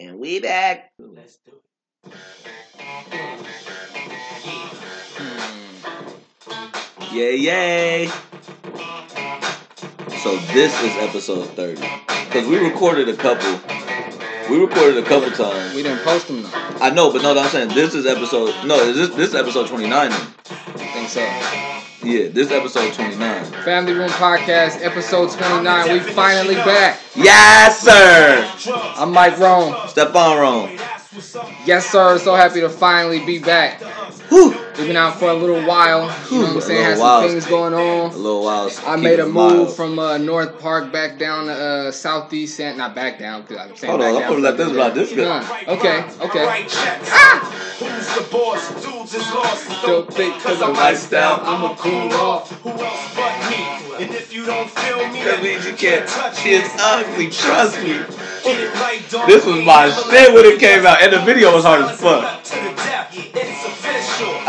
And we back. Let's do it. Hmm. Yay, yay. So this is episode 30. Because we recorded a couple. We recorded a couple times. We didn't post them though. I know, but no, I'm saying this is episode. No, is this this is episode 29. Then. I think so. Yeah, this episode 29. Family Room Podcast, episode 29. We finally back. Yes, sir. I'm Mike Rome. Stephon Rome. Yes, sir. So happy to finally be back. Whew. We've been out for a little while. You know what I'm saying? A Had little some while. things going on. A little while. I made a move mild. from uh, North Park back down to uh, Southeast, and not back down because I'm saying Hold back on, I'm down. gonna let this ride. This good. Nah, Okay, okay. Ah! Who's the boss? Dudes is lost. Don't think 'cause I'm lifestyle, I'ma cool off. Who else but me? And if you don't feel me, That means you can't touch me. It's ugly. Trust me. Get it right, dog. This was my shit when it came out, and the video was hard as fuck.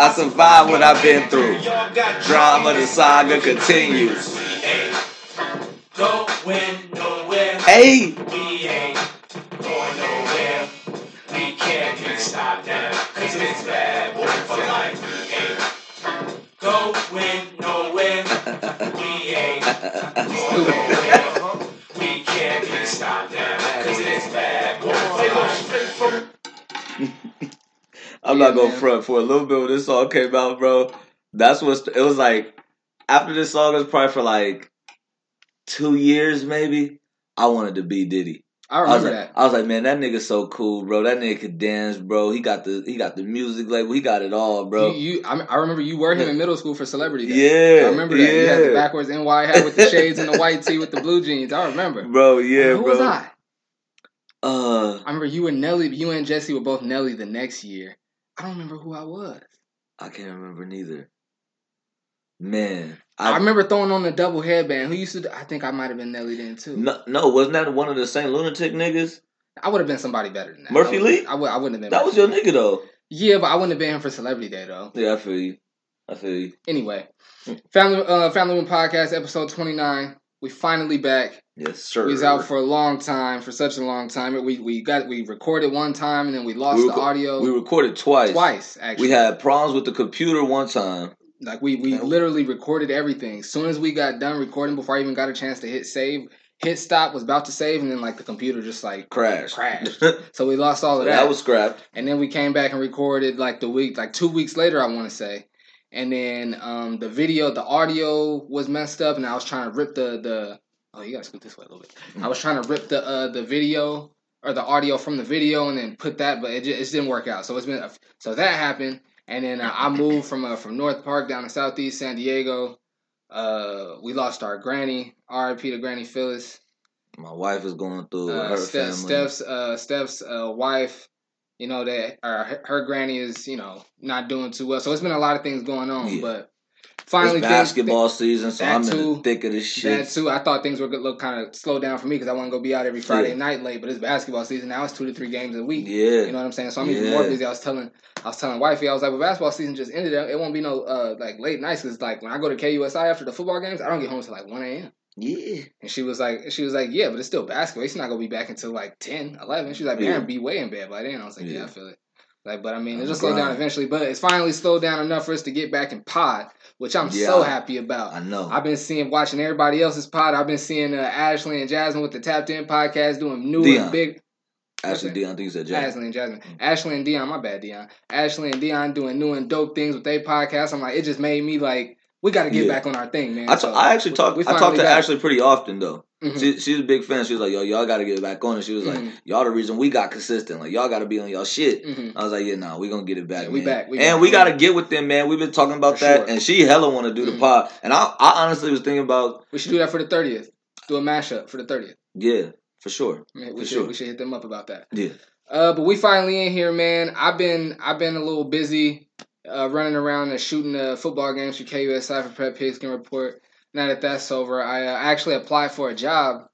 I survived what I've been through. Drama, the saga continues. Hey, We can't be stopped. Now. Cause it's bad boy for life. I'm Yeah, not gonna man. front for a little bit when this song came out, bro. That's what it was like. After this song, it was probably for like two years, maybe. I wanted to be Diddy. I I was remember like, that. I was like, man, that nigga's so cool, bro. That nigga could dance, bro. He got the he got the music label. He got it all, bro. You, you, I, I remember you were him in middle school for Celebrity Day. yeah, I remember that. You had the backwards NY hat with the shades and the white tee with the blue jeans. I remember. bro. Yeah, Who bro. was I? Uh, I remember you and Nelly, you and Jesse were both Nelly the next year. I don't remember who I was. I can't remember neither. Man, I, I, remember throwing on the double headband. Who used to? I think I might have been Nelly then too. no, no, wasn't that one of the Saint Lunatic niggas? I would have been somebody better than that. Murphy I Lee? I would. I wouldn't have been. That was your nigga though. Yeah, but I wouldn't have been him for Celebrity Day though. Yeah, I feel you. I feel you. Anyway, family, uh, family Room podcast episode twenty nine. We finally back. Yes, sir. We was out for a long time, for such a long time. We we got we recorded one time and then we lost We the audio We recorded twice. twice. Actually, We had problems with the computer one time. Like we we literally recorded everything. As soon as we got done recording, before I even got a chance to hit save, hit stop was about to save, and then like the computer just like Crash. crashed. so So we lost all of that. that was scrapped. and then we came back and recorded like the week, like two weeks later, I want to say. And then um the video, the audio was messed up, and I was trying to rip the the. Oh, you gotta scoot this way a little bit. I was trying to rip the uh the video or the audio from the video and then put that, but it just, it just didn't work out. So it's been so that happened, and then uh, I moved from uh, from North Park down to Southeast San Diego. Uh, we lost our granny. R.I.P. to Granny Phyllis. My wife is going through Uh, her Steph, family. Steph's uh, Steph's uh, wife. You know that her, her granny is you know not doing too well. So it's been a lot of things going on, Yeah. but it's finally things- basketball season, so I'm in the thick of this shit. that too. I thought things were gonna look kind of slow down for me because I want to go be out every Friday Yeah. night late. But it's basketball season now. It's two to three games a week. Yeah. You know what I'm saying? So I'm even more busy. I was telling, I was telling wifey, I was like, "Well, basketball season just ended. It won't be no uh like late nights because like when I go to KUSI after the football games, I don't get home until like one a.m." yeah. And she was like, she was like, "Yeah, but it's still basketball. It's not gonna be back until like 10, 11. She's like, "Man, Yeah. be way in bed by then." I was like, "Yeah, Yeah. I feel it." Like, but I mean, it'll slow down eventually. But it's finally slowed down enough for us to get back in pod, which I'm Yeah. so happy about. I know. I've been seeing, watching everybody else's pod. I've been seeing uh, Ashley and Jasmine with the Tapped In podcast doing new Dion. and big. Okay. Dion, I think you said Jack. Ashley and Jasmine, Ashley and Dion, my bad, Dion. Ashley and Dion doing new and dope things with their podcast. I'm like, it just made me like, we got to get Yeah. back on our thing, man. I, t- So, I actually we- talked. we I talked to. Ashley pretty often though. Mhm. She she's a big fan. She was like, "Yo, y'all got to get back on." it. she was like, Mhm. "Y'all the reason we got consistent. Like y'all got to be on y'all shit." Mhm. I was like, "Yeah, nah, we gonna get it back, Yeah, we man. back, we and back. we gotta get with them, man. We've been talking about For that, sure. and she hella want to do the Mhm. pod. And I, I honestly was thinking about, We should do that for the thirtieth. Do a mashup for the thirtieth. yeah, for sure, We For should sure. we should hit them up about that. yeah, Uh, but we finally in here, man. I've been I've been a little busy, uh, running around and shooting uh, football games for KUSI for Prep Pigskin Report. Now that that's over, I uh, actually applied for a job.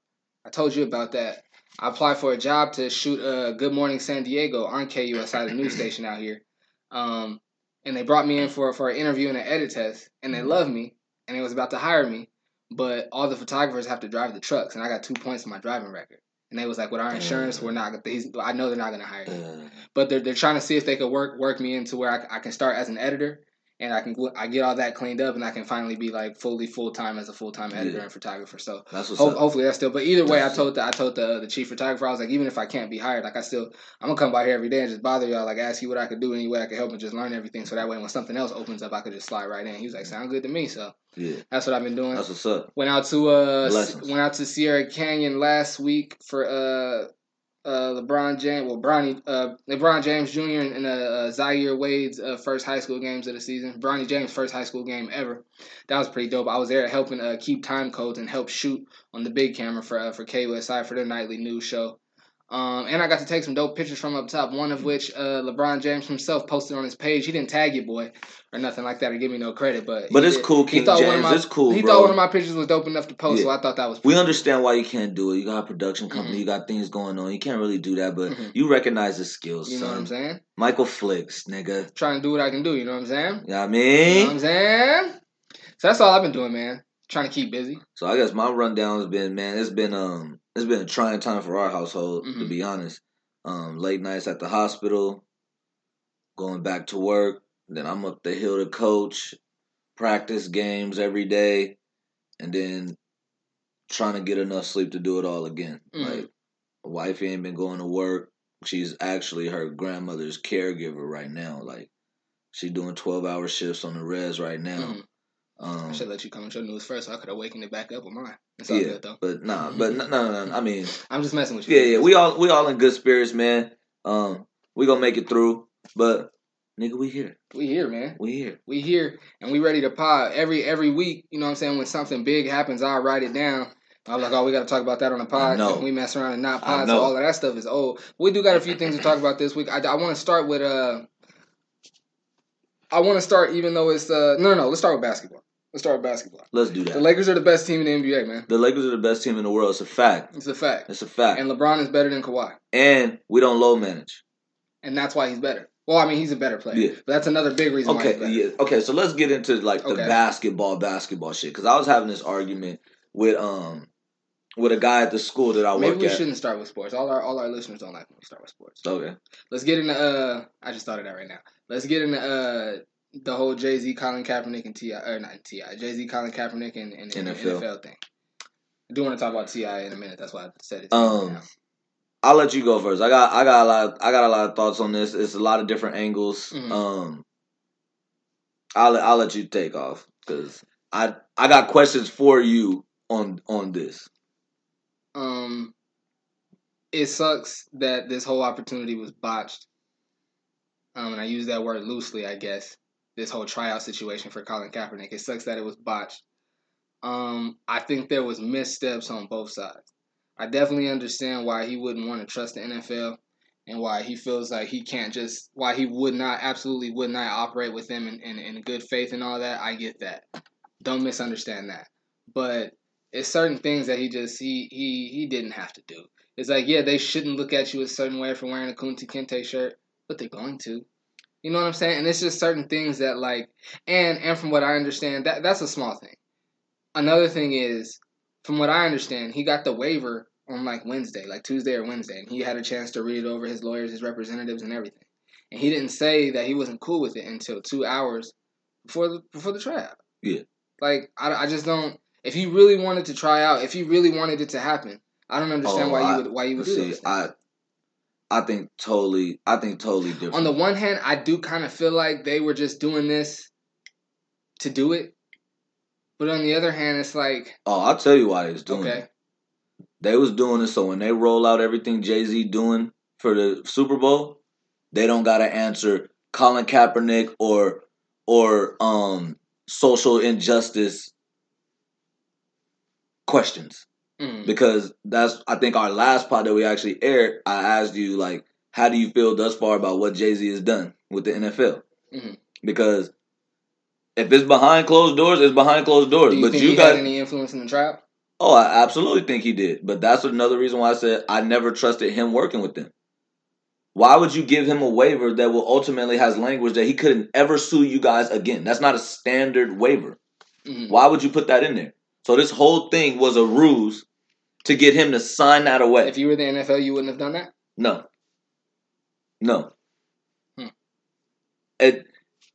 I told you about that. I applied for a job to shoot uh, Good Morning San Diego on KUSI, the news station out here. Um, and they brought me in for for an interview and an edit test, and they loved me, and they was about to hire me. But all the photographers have to drive the trucks, and I got two points in my driving record. And they was like, with our insurance, we're not. He's, I know they're not gonna hire you, Uh, but they're they're trying to see if they could work work me into where I, I can start as an editor, and I can I get all that cleaned up, and I can finally be like fully full time as a full time editor Yeah. and photographer. So that's what's Ho- up. hopefully that's still. But either way, I told the I told the the chief photographer I was like, even if I can't be hired, like I still I'm gonna come by here every day and just bother y'all, like ask you what I could do, any way I could help, and just learn everything. So that way, when something else opens up, I could just slide right in. He was like, sound good to me. So Yeah, that's what I've been doing. that's what's up. Went out to uh Blessings. went out to Sierra Canyon last week for uh uh LeBron James well Bronny uh LeBron James Jr. and, uh, uh Zaire Wade's uh, first high school games of the season. Bronny James' first high school game ever. That was pretty dope. I was there helping uh keep time codes and help shoot on the big camera for for KUSI for their nightly news show. Um, and I got to take some dope pictures from up top. One of which uh, LeBron James himself posted on his page. He didn't tag you, boy, or nothing like that, or give me no credit. But But it's did- cool, King thought one of James. my- It's cool, He bro. thought one of my pictures was dope enough to post, so I thought that was. We understand why you can't do it. You got a production company, Mhm. you got things going on. You can't really do that, but Mhm. you recognize the skills, You know what I'm saying? Michael Flicks, nigga. Trying to do what I can do. You know what I'm saying? You know I You know what I'm saying? So that's all I've been doing, man. Trying to keep busy. So I guess my rundown has been, man, it's been um it's been a trying time for our household, to Mhm. be honest. Um, late nights at the hospital, going back to work, then I'm up the hill to coach, practice games every day, and then trying to get enough sleep to do it all again. Mhm. Like wifey ain't been going to work. She's actually her grandmother's caregiver right now. Like she doing twelve hour shifts on the res right now. Mhm. Um, I should let you come and your news first, so I could have wakened it back up with mine. It's all yeah, good though. but nah, but no, no, no, no. I mean, I'm just messing with you. yeah, yeah. We all we all in good spirits, man. Um, we gonna make it through. But nigga, we here. we here, man. We here. We here and we ready to pod every every week. You know what I'm saying? When something big happens, I'll write it down. I'm like, oh, we got to talk about that on the pod. And we mess around and not pod, so all of that stuff is old. We do got a few things to talk about this week. I, I want to start with uh, I want to start even though it's uh, no, no, no. Let's start with basketball. Let's start with basketball. Let's do that. The. Lakers are the best team in the NBA, man. The Lakers are the best team in the world. It's a fact. It's a fact. It's a fact. And LeBron is better than Kawhi, And we don't low manage. and that's why he's better. Well, I mean, he's a better player. Yeah. But that's another big reason why he's Okay, yeah. Okay, so let's get into like the Okay. basketball, basketball shit. Because I was having this argument with um with a guy at the school that I Maybe work at. Maybe we shouldn't start with sports. All our all our listeners don't like when we start with sports. Okay. Let's get into uh I just thought of that right now. Let's get into uh the whole Jay Z, Colin Kaepernick, and T.I. or not T.I., Jay Z, Colin Kaepernick, and, and, and NFL. NFL. thing. I do want to talk about T.I. in a minute. That's why I said it. Um. I'll let you go first. I got I got a lot I got a lot of thoughts on this. It's a lot of different angles. Mhm. Um I'll let I'll let you take off because I I got questions for you on on this. um, it sucks that this whole opportunity was botched. Um, and I use that word loosely, I guess. This whole tryout situation for Colin Kaepernick. It sucks that it was botched. Um, I think there was missteps on both sides. I definitely understand why he wouldn't want to trust the NFL and why he feels like he can't just why he would not absolutely would not operate with them in, in, in good faith and all that. I get that. Don't misunderstand that. But it's certain things that he just he he he didn't have to do. It's like, yeah, they shouldn't look at you a certain way for wearing a Kunta Kinte shirt, but they're going to. You know what I'm saying? And it's just certain things that like and and from what I understand, that that's a small thing. Another thing is, from what I understand, he got the waiver on like Wednesday, like Tuesday or Wednesday, and he had a chance to read it over his lawyers, his representatives, and everything. And he didn't say that he wasn't cool with it until two hours before the before the tryout. Yeah. Like I, I just don't. If he really wanted to try out, if he really wanted it to happen, I don't understand Oh, why I- you would why you would do See. I I think totally I think totally different. On the one hand, I do kind of feel like they were just doing this to do it, but on the other hand, it's like oh, I'll tell you why they was doing okay, it. They was doing it so when they roll out everything Jay Z doing for the Super Bowl, they don't gotta answer Colin Kaepernick or or um social injustice questions. Mm, because that's I think our last pod that we actually aired. I asked you like, how do you feel thus far about what Jay Z has done with the NFL? Mhm. Because if it's behind closed doors, it's behind closed doors. do you but you he got any influence in the trap? oh, I absolutely think he did. But that's another reason why I said I never trusted him working with them. Why would you give him a waiver that will ultimately has language that he couldn't ever sue you guys again? That's not a standard waiver. Mhm. Why would you put that in there? So this whole thing was a ruse to get him to sign that away. If you were the NFL, you wouldn't have done that. No. No. Hmm. It,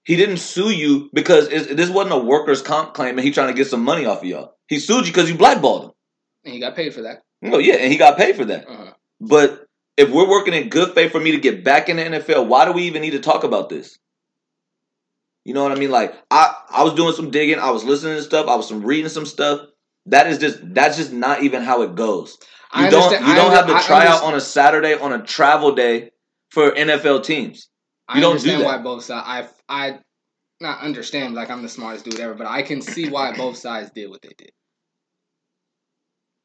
he didn't sue you because this wasn't a workers' comp claim and he trying to get some money off of y'all. He sued you because you blackballed him. And he got paid for that. No, yeah, and he got paid for that. Uh-huh. But if we're working in good faith for me to get back in the NFL, why do we even need to talk about this? You know what I mean? Like I, I was doing some digging, I was listening to stuff, I was some reading some stuff. That is just that's just not even how it goes. You I don't you don't have to try out on a Saturday on a travel day for NFL teams. I don't do understand that. why both sides. I I not understand like I'm the smartest dude ever, but I can see why both sides did what they did.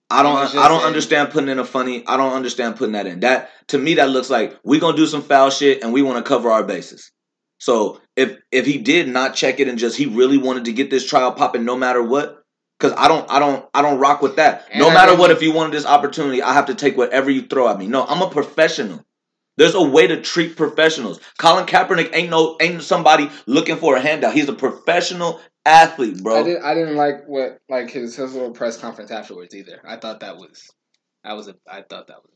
I don't. I don't understand putting in a funny. I don't understand putting that in. That to me, that looks like we're gonna do some foul shit and we want to cover our bases. So if if he did not check it and just he really wanted to get this trial popping, no matter what, because I don't, I don't, I don't rock with that. And no I matter what, if you wanted this opportunity, I have to take whatever you throw at me. No, I'm a professional. There's a way to treat professionals. Colin Kaepernick ain't no ain't somebody looking for a handout. He's a professional athlete, bro. I didn't I didn't like what like his his little press conference afterwards either. I thought that was that was a I thought that was a bit much.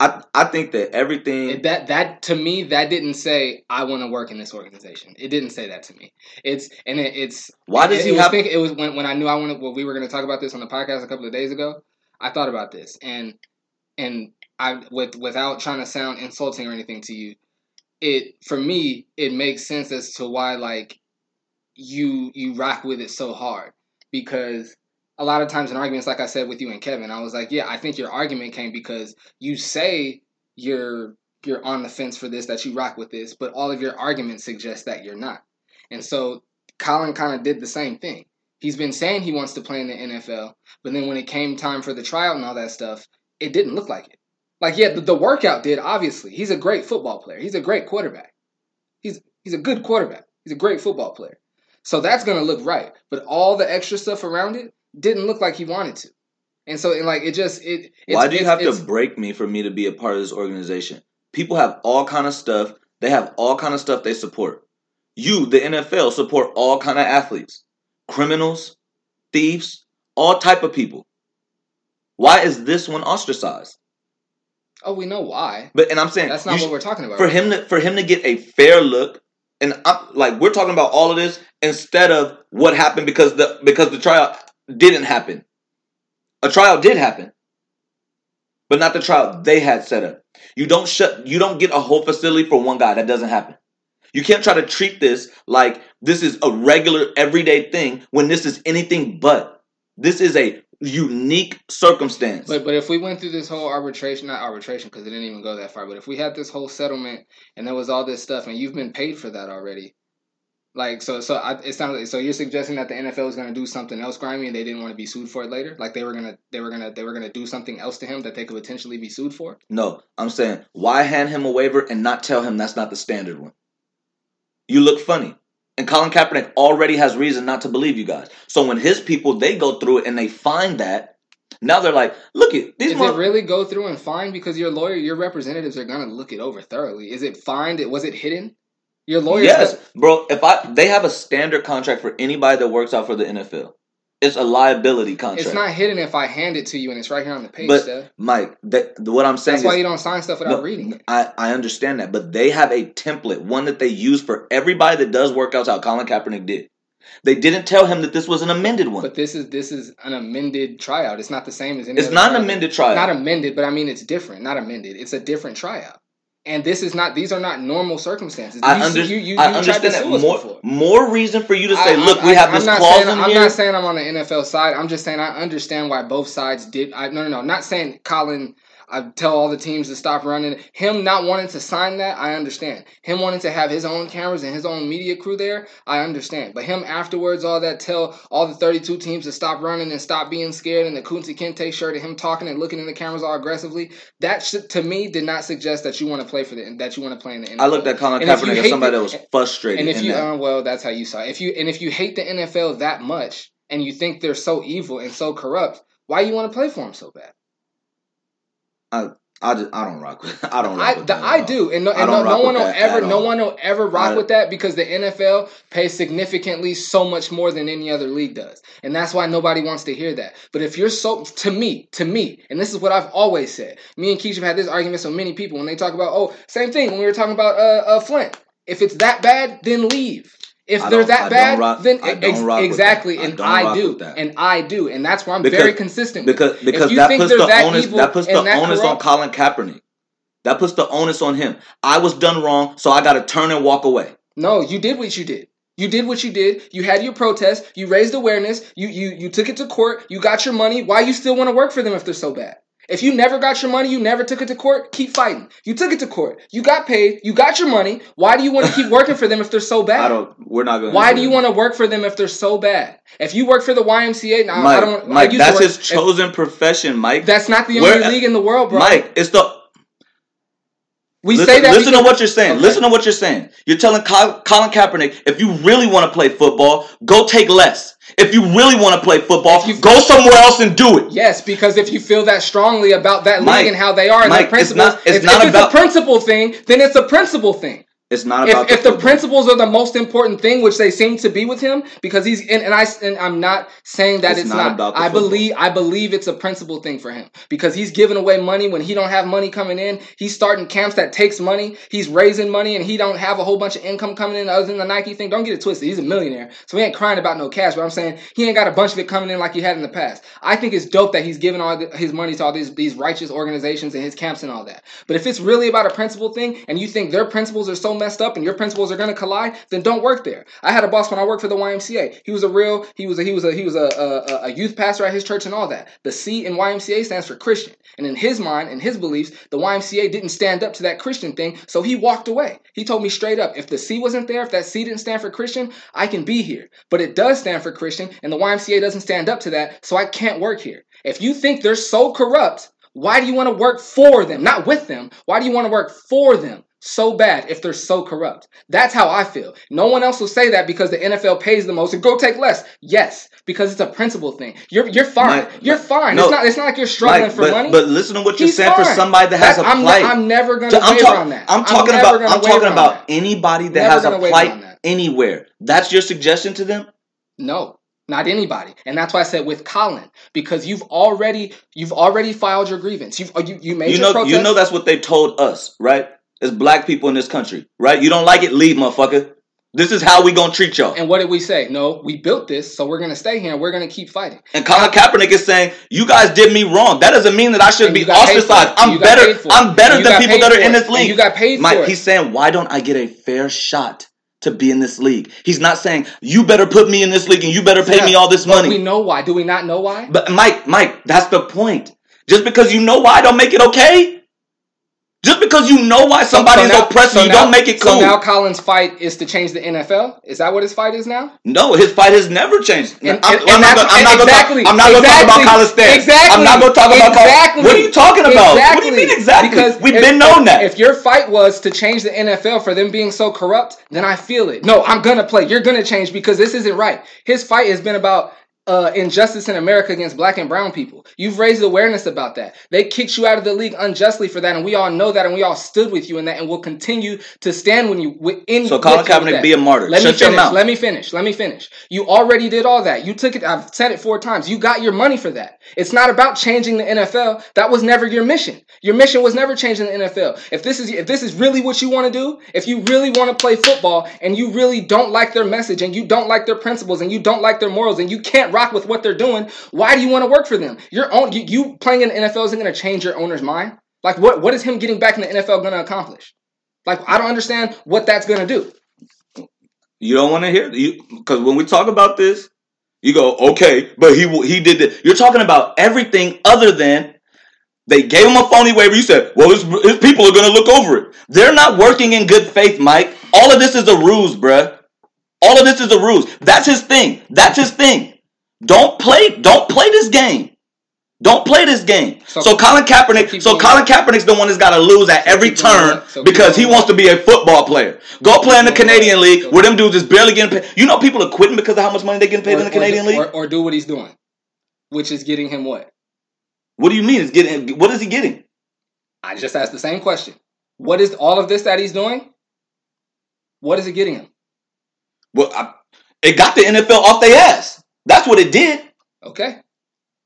I I think that everything. That that to me that didn't say I want to work in this organization. It didn't say that to me. It's and it, it's why does it, he it have? think, it was when when I knew I wanted well we were going to talk about this on the podcast a couple of days ago. I thought about this and and I with without trying to sound insulting or anything to you, it for me it makes sense as to why like you you rock with it so hard because a lot of times in arguments like I said with you and Kevin, I was like, yeah, I think your argument came because you say you're you're on the fence for this that you rock with this, but all of your arguments suggest that you're not. And so Colin kind of did the same thing. He's been saying he wants to play in the NFL, but then when it came time for the tryout and all that stuff, it didn't look like it. Like, yeah, the, the workout did, obviously. He's a great football player. He's a great quarterback. He's he's a good quarterback. He's a great football player. So that's gonna look right. But all the extra stuff around it didn't look like he wanted to. And so and like it just it it's, Why do you have to break me for me to be a part of this organization? People have all kind of stuff. They have all kind of stuff they support. You, the NFL, support all kind of athletes, criminals, thieves, all type of people. Why is this one ostracized? Oh, we know why. But and I'm saying That's not what we're talking about. for right him to for him to get a fair look, and I'm, like we're talking about all of this instead of what happened because the because the trial didn't happen. A trial did happen, but not the trial they had set up. You don't shut. You don't get a whole facility for one guy. That doesn't happen. You can't try to treat this like this is a regular everyday thing when this is anything but. This is a unique circumstance. But but if we went through this whole arbitration, not arbitration because it didn't even go that far, but if we had this whole settlement and there was all this stuff and you've been paid for that already, like so so I, it sounds like so you're suggesting that the NFL is going to do something else grimy and they didn't want to be sued for it later, like they were gonna they were gonna they were gonna do something else to him that they could potentially be sued for. No, I'm saying why hand him a waiver and not tell him that's not the standard one? You look funny. And Colin Kaepernick already has reason not to believe you guys. So when his people they go through it and they find that, now they're like, look at these mother- it really go through and find because your lawyer, your representatives are gonna look it over thoroughly? Is it find? It Was it hidden? Your lawyer, Yes, bro. If I they have a standard contract for anybody that works out for the NFL. It's a liability contract. It's not hidden if I hand it to you and it's right here on the page, But Steph. Mike, that, what I'm saying That's why you don't sign stuff without No, reading it. I, I understand that, but they have a template, one that they use for everybody that does workouts out. Colin Kaepernick did. They didn't tell him that this was an amended one. But this is this is an amended tryout. It's not the same as any. It's not an amended tryout. Not amended, but I mean it's different. Not amended. It's a different tryout. And this is not. These are not normal circumstances. I, You- under, you, you, I you tried to understand that. More, before. more reason for you to say, I- look, I- we have I'm this not clause saying, in I'm here. not saying I'm on the NFL side. I'm just saying I understand why both sides did. I, no, no, no. Not saying Colin. I tell all the teams to stop running. Him not wanting to sign that, I understand. Him wanting to have his own cameras and his own media crew there, I understand. But him afterwards, all that tell all the 32 teams to stop running and stop being scared, and the Kunta Kinte shirt and him talking and looking in the cameras all aggressively. That should, to me did not suggest that you want to play for the that you want to play in the NFL. I looked at Colin Kaepernick as somebody the- that was frustrated. And if you, uh, well, that's how you saw it. If you and if you hate the NFL that much and you think they're so evil and so corrupt, why you want to play for them so bad? I I, just I don't rock with. I don't. Rock I, with the, I do, and no, and no, no one will ever, no one will ever rock I- with that because the NFL pays significantly so much more than any other league does, and that's why nobody wants to hear that. But if you're so, to me, to me, and this is what I've always said. Me and Keisha have had this argument so many people when they talk about, oh, same thing when we were talking about uh, uh Flint. If it's that bad, then leave. If I they're that bad, rock- then ex- exactly. I and I do, and I do, and that's why I'm Because- very consistent. because because that puts the that onus that puts the that onus on Colin Kaepernick. That puts the onus on him. I was done wrong, so I got to turn and walk away. No, you did what you did. You did what you did. You had your protest. You raised awareness. You you you took it to court. You got your money. Why you still want to work for them if they're so bad? If you never got your money, you never took it to court. Keep fighting. You took it to court. You got paid. You got your money. Why do you want to keep working for them if they're so bad? I don't. We're not going. Why do you want to work for them if they're so bad? If you work for the YMCA, now Mike, I don't. Mike, that's his chosen profession, Mike. That's not the Where- only league in the world, bro. Mike, it's the. We listen, say that. listen to what you're saying. Okay. Listen to what you're saying. You're telling Colin Kaepernick, if you really want to play football, go take less. If you really want to play football, you- go somewhere else and do it. Yes, because if you feel that strongly about that league and how they are and Mike, their it's principles, not- it's if, not if about- it's a principle thing, then it's a principle thing. It's not about If, about if the principles are the most important thing, which they seem to be with him, because he's and, and I and I'm not saying that It's it's, not not. about the I football. believe I believe it's a principle thing for him because he's giving away money when he don't have money coming in. He's starting camps that takes money. He's raising money and he don't have a whole bunch of income coming in other than the Nike thing. Don't get it twisted. He's a millionaire, so he ain't crying about no cash. But I'm saying he ain't got a bunch of it coming in like he had in the past. I think it's dope that he's giving all the, his money to all these these righteous organizations and his camps and all that. But if it's really about a principle thing and you think their principles are so messed up and your principles are to collide, then don't work there. I had a boss when I worked for the YMCA. He was a real, he was a, he was a, he was a, a, a youth pastor at his church and all that. The C in YMCA stands for Christian. And in his mind and his beliefs, the YMCA didn't stand up to that Christian thing, so he walked away. He told me straight up, if the C wasn't there, if that C didn't stand for Christian, I can be here. But it does stand for Christian, and the YMCA doesn't stand up to that, so I can't work here. If you think they're so corrupt, why do you want to work for them? Not with them. Why do you want to work for them so bad if they're so corrupt? That's how I feel. No one else will say that because the NFL pays the most and go take less. Yes, because it's a principle thing. You're you're fine. Mike, you're fine. no. it's not it's not like you're struggling Mike, for but, money. but listen to what you're He's saying for somebody that has That's- a I'm, plight. I'm never gonna I'm, waver talk- on that. I'm talking never about I'm talking about that. anybody that Never has a plight that. anywhere. That's your suggestion to them? No, not anybody. And that's why I said with Colin because you've already you've already filed your grievance. You've you you made You your know protest. you know that's what they told us, right? As black people in this country, right? You don't like it, leave, motherfucker. This is how we gonna treat y'all. and what did we say? No, we built this, so we're gonna stay here and we're gonna keep fighting. And Colin Kaepernick is saying, "You guys did me wrong. That doesn't mean that I should be you got paid for ostracized. I'm better. paid for it. I'm better than people that are in this And league." you got paid Mike, for it. he's saying, "Why don't I get a fair shot to be in this league?" He's not saying, "You better put me in this league and you better pay Yeah, me all this money." we know why. Do we not know why? But Mike, Mike, that's the point. Just because you know why, don't make it okay. Just because you know why somebody So is now- oppressing so you, now- don't make it cool. So now Colin's fight is to change the NFL. Is that what his fight is now? no, his fight has never changed. And- I'm, and- I'm not gonna, I'm not gonna exactly, talk, I'm not gonna talk about College State. Exactly. I'm not gonna talk about exactly. What are you talking about? Exactly. What do you mean exactly? Because We've if- been known that. If your fight was to change the NFL for them being so corrupt, then I feel it. No, I'm gonna play. You're gonna change because this isn't right. His fight has been about uh, injustice in America against black and brown people. You've raised awareness about that. They kicked you out of the league unjustly for that, and we all know that, and we all stood with you in that, and will continue to stand when you wi- in. so with Colin Kaepernick be a martyr. Let Shut me your finish. mouth. Let me finish. Let me finish. You already did all that. You took it. I've said it four times. You got your money for that. It's not about changing the NFL. That was never your mission. Your mission was never changing the NFL. If this is if this is really what you want to do, if you really want to play football and you really don't like their message and you don't like their principles and you don't like their morals and you can't rock with what they're doing, why do you want to work for them? Your own you, you playing in the NFL isn't going to change your owner's mind. Like what what is him getting back in the NFL going to accomplish? Like I don't understand what that's going to do. You don't want to hear you because when we talk about this, you go okay, but he he did this. You're talking about everything other than they gave him a phony waiver. You said, well, his, his people are going to look over it. They're not working in good faith, Mike. All of this is a ruse, bruh. All of this is a ruse. That's his thing. That's his thing. Don't play. Don't play this game. Don't play this game. So, So- Colin Kaepernick. So Colin Kaepernick's the one that's got to lose at every turn that. So keep because he wants to be a football player. Go play in the. Canadian League where them dudes is barely getting paid. You know, people are quitting because of how much money they're getting paid in the Canadian or, League. or, or do what he's doing, which is getting him what? what do you mean? Is getting. What is he getting? I just asked the same question. What is all of this that he's doing? What is it getting him? Well, I, it got the NFL off their ass. That's what it did. Okay.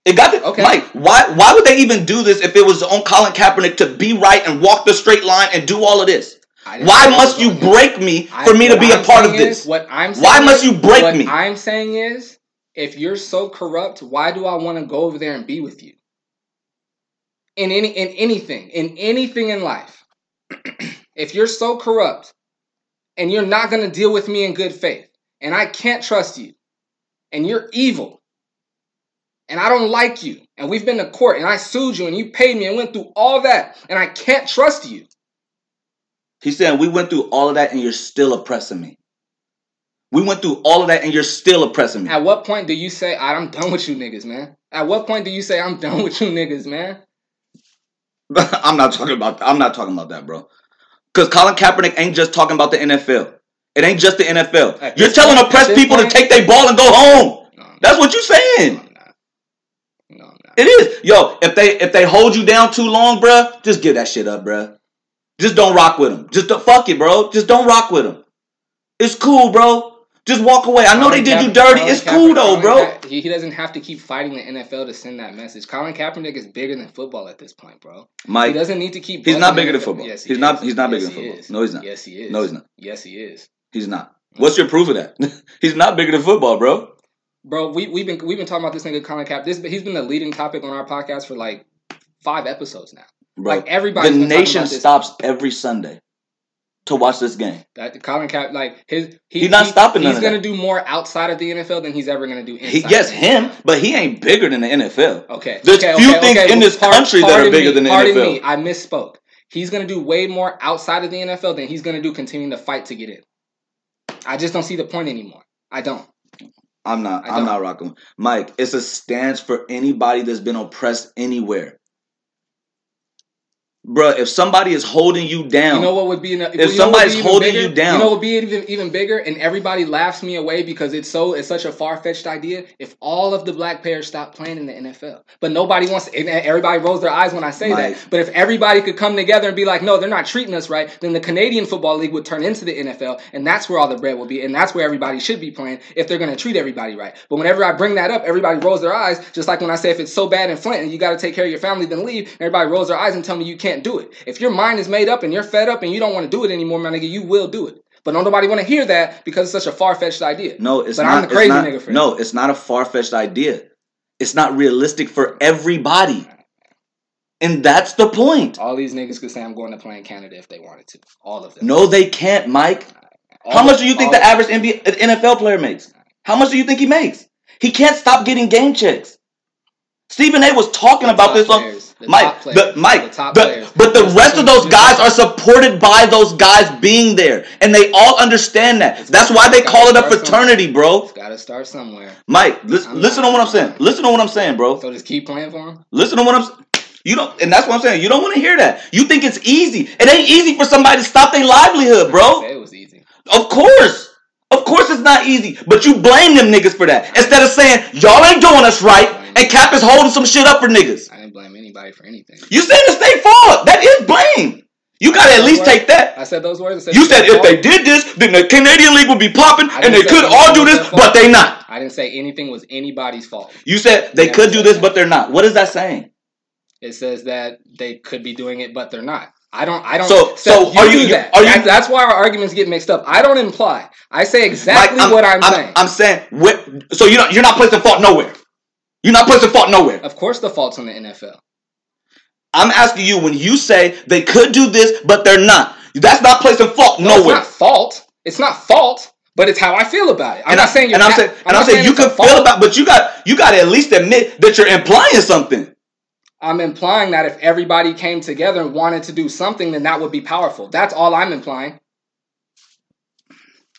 It got the Okay. Mike. Why? Why would they even do this if it was on Colin Kaepernick to be right and walk the straight line and do all of this? Why must you break me I- for me to be a I'm part of this? is- what I'm saying Why must you break what me? I'm saying is, if you're so corrupt, why do I want to go over there and be with you? In any in anything, in anything in life. if you're so corrupt and you're not going to deal with me in good faith, and I can't trust you, and you're evil, and I don't like you, and we've been to court, and I sued you, and you paid me, and went through all that, and I can't trust you. He's saying we went through all of that and you're still oppressing me. We went through all of that and you're still oppressing me. At what point do you say I'm done with you niggas, man? At what point do you say I'm done with you niggas, man? I'm not talking about. I'm not talking about that, bro. Because Colin Kaepernick ain't just talking about the NFL. It ain't just the NFL. At You're telling point- oppressed people point- to take their ball and go home. No, That's what you're saying. No, I'm not. No, I'm not. It is. Yo, if they if they hold you down too long, bruh, just give that shit up, bruh. Just don't rock with them. Just don't, fuck it, bro. Just don't rock with them. It's cool, bro. Just walk away. I know Colin they did you dirty. Colin It's cool though, Colin bro. Ka- he, doesn't have to keep fighting the NFL to send that message. Colin Kaepernick is bigger than football at this point, bro. Mike, he doesn't need to keep. he's not bigger than football. Yes, he He's is. not- he's not bigger than football. is. No, he's not. Yes, he is. No, he's not. Yes, he is. He's not. Mm. What's your proof of that? he's not bigger than football, bro. Bro, we we've been we've been talking about this nigga Colin Kaepernick. This he's been the leading topic on our podcast for like five episodes now. Bro, Like everybody's the nation stops every Sunday to watch this game. That Colin Kaepernick, like his, he, He's not he- stopping He's gonna that. do more outside of the NFL than he's ever gonna do inside. He, yes, him, but he ain't bigger than the NFL. Okay. There's okay, few okay, things okay. in this Par- country that are bigger me, than the NFL. pardon NFL. me, I misspoke. He's gonna do way more outside of the NFL than he's gonna do continuing to fight to get in. I just don't see the point anymore. I don't. I'm not. I I'm not rocking. Mike, it's a stance for anybody that's been oppressed anywhere. Bruh, if somebody is holding you down, You know what would be? If If somebody's holding you down- you know what would be even even bigger, and everybody laughs me away because it's so it's such a far fetched idea. If all of the black players stop playing in the NFL, but nobody wants, and everybody rolls their eyes when I say that. But if everybody could come together and be like, no, they're not treating us right, then the Canadian Football League would turn into the NFL, and that's where all the bread will be, and that's where everybody should be playing if they're going to treat everybody right. But whenever I bring that up, everybody rolls their eyes, just like when I say if it's so bad in Flint and you got to take care of your family, then leave. Everybody rolls their eyes and tell me you can't do it. If your mind is made up and you're fed up and you don't want to do it anymore, my nigga, you will do it. But don't nobody want to hear that because it's such a far fetched idea. no, it's but not. I'm the crazy not- nigga for no, it's not a far fetched idea. It's not realistic for everybody, and that's the point. All these niggas could say I'm going to play in Canada if they wanted to. All of them. No, they can't, Mike. All How much do you think the average NBA, uh, NFL player makes? How much do you think he makes? He can't stop getting game checks. Stephen A. was talking about this on the Mike. top The, Mike, the top the- but the rest of those guys are supported by those guys being there, and they all understand that. That's why they call it a fraternity, bro. It's got to start somewhere. Mike, listen, listen to what I'm saying. Listen to what I'm saying, bro. So just keep playing for them. Listen to what I'm. You don't, and that's what I'm saying. You don't want to hear that. You think it's easy. It ain't easy for somebody to stop their livelihood, bro. It was easy. Of course. Of course it's not easy. But you blame them niggas for that. Instead of saying, y'all ain't doing us right, and Cap is holding some shit up for niggas. I didn't blame anybody for anything. You said it's their fault. That is blame. You gotta at least take that. I said those words. I You said if they did this, then the Canadian League would be popping, and they could all do this, but they not. I didn't say anything was anybody's fault. You said they could do this, that. but they're not. What is that saying? It says that they could be doing it, but they're not. I don't. I don't. So- so you are you- that. are you- That- that's why our arguments get mixed up. I don't imply. I say exactly Like, what I'm, saying. I'm saying. What, so you're not, you're not placing fault nowhere. You're not placing fault nowhere. of course, the fault's on the NFL. I'm asking you when you say they could do this, but they're not. That's not placing fault No, nowhere. it's not fault. It's not fault, but it's how I feel about it. I'm and not I, saying you're. and I'm saying, and I'm saying you can feel about, but you got you got to at least admit that you're implying something. I'm implying that if everybody came together and wanted to do something, then that would be powerful. That's all I'm implying.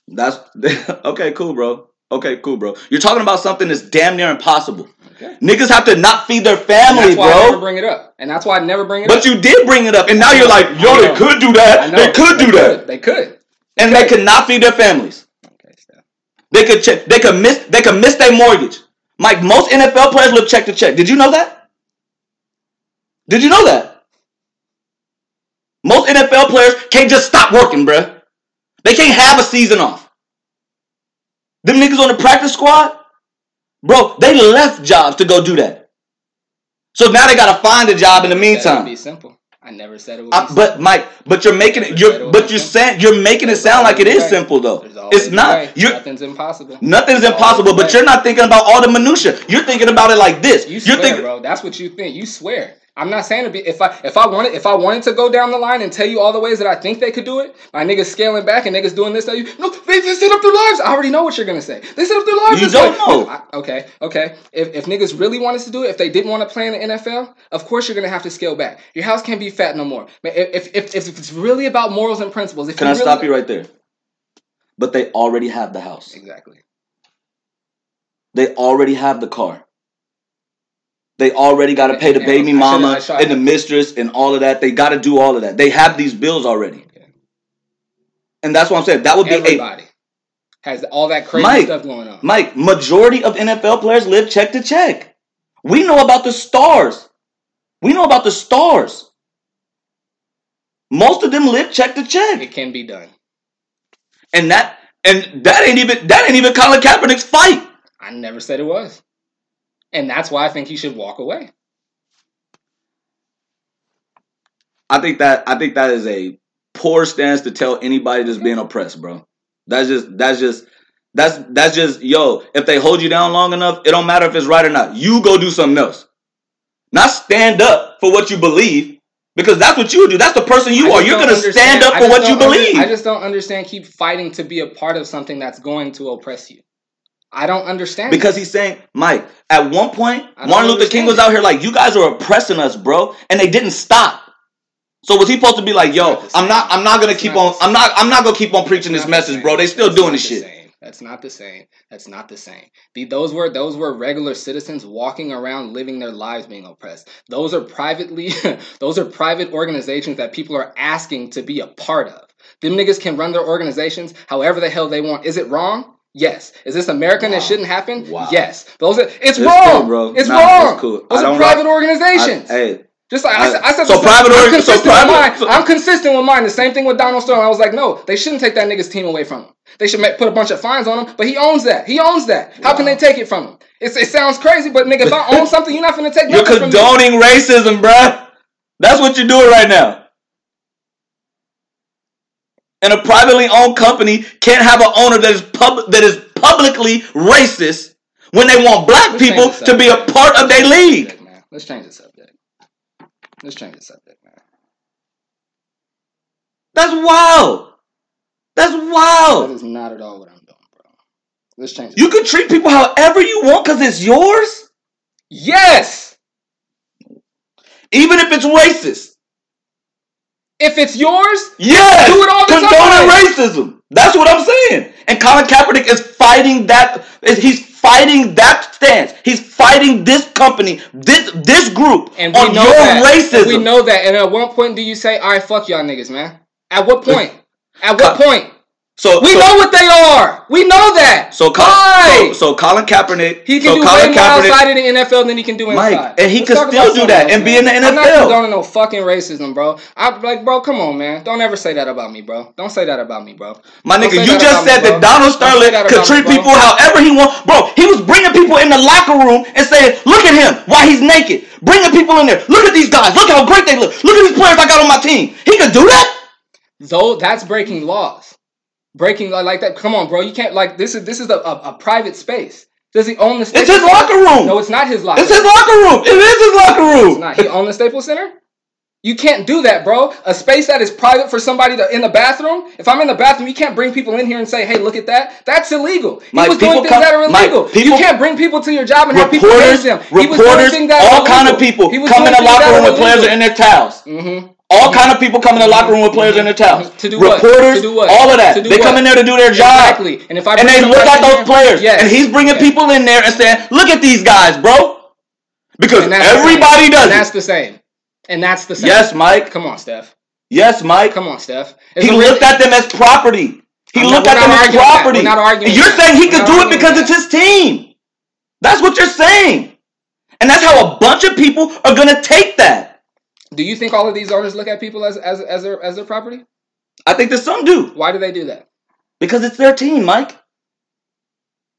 That's okay, cool, bro. Okay, cool, bro. You're talking about something that's damn near impossible. Okay. Niggas have to not feed their family, that's why I never bring it up, and that's why I never bring it up. But you did bring it up, and now you're like, yo, they could do that. They could do that, They could. and they could not feed their families. Okay, so. They could check. They could miss. They could miss their mortgage. Mike, most NFL players live check to check. Did you know that? Did you know that? Most NFL players can't just stop working, bruh. They can't have a season off. Them niggas on the practice squad, bro, they left jobs to go do that. So now they gotta find a job in the meantime. be simple. I never said it would be Uh, but Mike, but you're making it. Never said it You're but you're saying you're making it sound like it is always is a way. simple though. It's not. Nothing's impossible. nothing's There's impossible. But you're not thinking about all the minutia. You're thinking about it like this. You You're swear, thinking. bro. That's what you think. You swear. I'm not saying to be. If I if I wanted if I wanted to go down the line and tell you all the ways that I think they could do it, my niggas scaling back and niggas doing this. Tell you no, they, they set up their lives. I already know what you're gonna say. They set up their lives. You don't way. know. I- okay, okay. If if niggas really wanted to do it, if they didn't want to play in the NFL, of course you're gonna have to scale back. Your house can't be fat no more. If if if, if it's really about morals and principles, if Can I really, stop you right there? But they already have the house. Exactly. They already have the car. They already got to pay the baby mama and the mistress and all of that. They got to do all of that. They have these bills already. Okay. And that's what I'm saying. That would be a Everybody has all that crazy Mike, stuff going on. Mike, majority of NFL players live check to check. We know about the stars. We know about the stars. Most of them live check to check. It can be done. And that and that ain't even that ain't even Colin Kaepernick's fight. I never said it was. And that's why I think he should walk away. I think that I think that is a poor stance to tell anybody that's being oppressed, bro. That's just that's just that's that's just yo. If they hold you down long enough, it don't matter if it's right or not. You go do something else. Not stand up for what you believe because that's what you do. That's the person you are. You're gonna stand up for what you believe. I just don't understand keep fighting to be a part of something that's going to oppress you. I don't understand. Because he's saying, Mike, at one point, Martin Luther King was out here like, you guys are oppressing us, bro. And they didn't stop. So was he supposed to be like, yo, not I'm not. I'm not gonna It's keep not on I'm not I'm not gonna keep on preaching this message, same. bro. They still That's doing this the shit. same. That's not the same. That's not the same. The, those were those were regular citizens walking around living their lives being oppressed. Those are privately those are private organizations that people are asking to be a part of. Them niggas can run their organizations however the hell they want. Is it wrong? Yes. Is this America and Wow. it shouldn't happen? Wow. Yes. Those are it's, It's wrong, cool, bro. It's Nah, wrong. it's cool. Those I are private rock- organizations. I, hey. Just like I, I said, I said so, private I'm org- so consistent private- with mine. so- I'm consistent with mine. The same thing with Donald Sterling. I was like, no, they shouldn't take that nigga's team away from him. They should make, put a bunch of fines on him. But he owns that. He owns that. How can they take it from him? It's, it sounds crazy, but nigga, if I own something, you're not gonna take you're nothing from me. condoning racism, bruh. That's what you're doing right now. And a privately owned company can't have an owner that is pub- that is publicly racist when they want black Let's people to be a part of their Let's change the league. subject. Let's change the subject. Let's change the subject, man. That's wild. That's wild. is not at all what I'm doing, bro. Let's change. The You can treat people however you want because it's yours, yes. even if it's racist. If it's yours, Yes, Do it all the condoning racism. That's what I'm saying. And Colin Kaepernick is fighting that. He's fighting that stance. He's fighting this company, this this group And we on know your that. racism. We know that. And at what point do you say, "All right, fuck y'all niggas, man"? At what point? At what point? So We so, know what they are. We know that. So, Why? so, so Colin Kaepernick. he can so do Colin way more outside of the NFL than he can do inside. Mike, and he Let's could still do that else, and be in the NFL. I'm not condoning no fucking racism, bro. I'm like, bro, come on, man. Don't ever say that about me, bro. Don't say that about me, bro. My Don't nigga, you just about me, said that Donald Sterling that could about me, treat people however he wants. Bro, he was bringing people in the locker room and saying, "Look at him, why he's naked." Bringing people in there. Look at these guys. Look how great they look. Look at these players I got on my team. He could do that. Though that's breaking laws. Breaking law like that. Come on, bro. You can't like this is this is a, a, a private space. Does he own the It's his Center? locker room. No, it's not his locker. It's his locker room. It is his locker It's room. not. He own the Staples Center. You can't do that, bro. A space that is private for somebody to, in the bathroom. If I'm in the bathroom, you can't bring people in here and say, "Hey, look at that." That's illegal. He Mike, was doing things come- that are Mike, illegal. people- you can't bring people to your job and have people raise them. He was doing reporters, that are all kind of people He was come in doing the locker room are with players illegal. in their towels. Mm-hmm. All kind of people come in the locker room with players in their towels. To do what? Reporters, To do what? all of that. To they what? come in there to do their job. Exactly. And if I And they look at those here- players, Yes. and he's bringing Yes. people in there and saying, "Look at these guys, bro," because everybody does And that's the same. And that's the same. Yes, Mike. Come on, Steph. Yes, Mike. Come on, Steph. It's He looked at them as property. He I'm looked we're at them as property. Not arguing you're that. saying he We're could do it because that. it's his team. That's what you're saying. And that's how a bunch of people are gonna take that. Do you think all of these owners look at people as as as their as their property? I think that some do Why do they do that? because it's their team, Mike.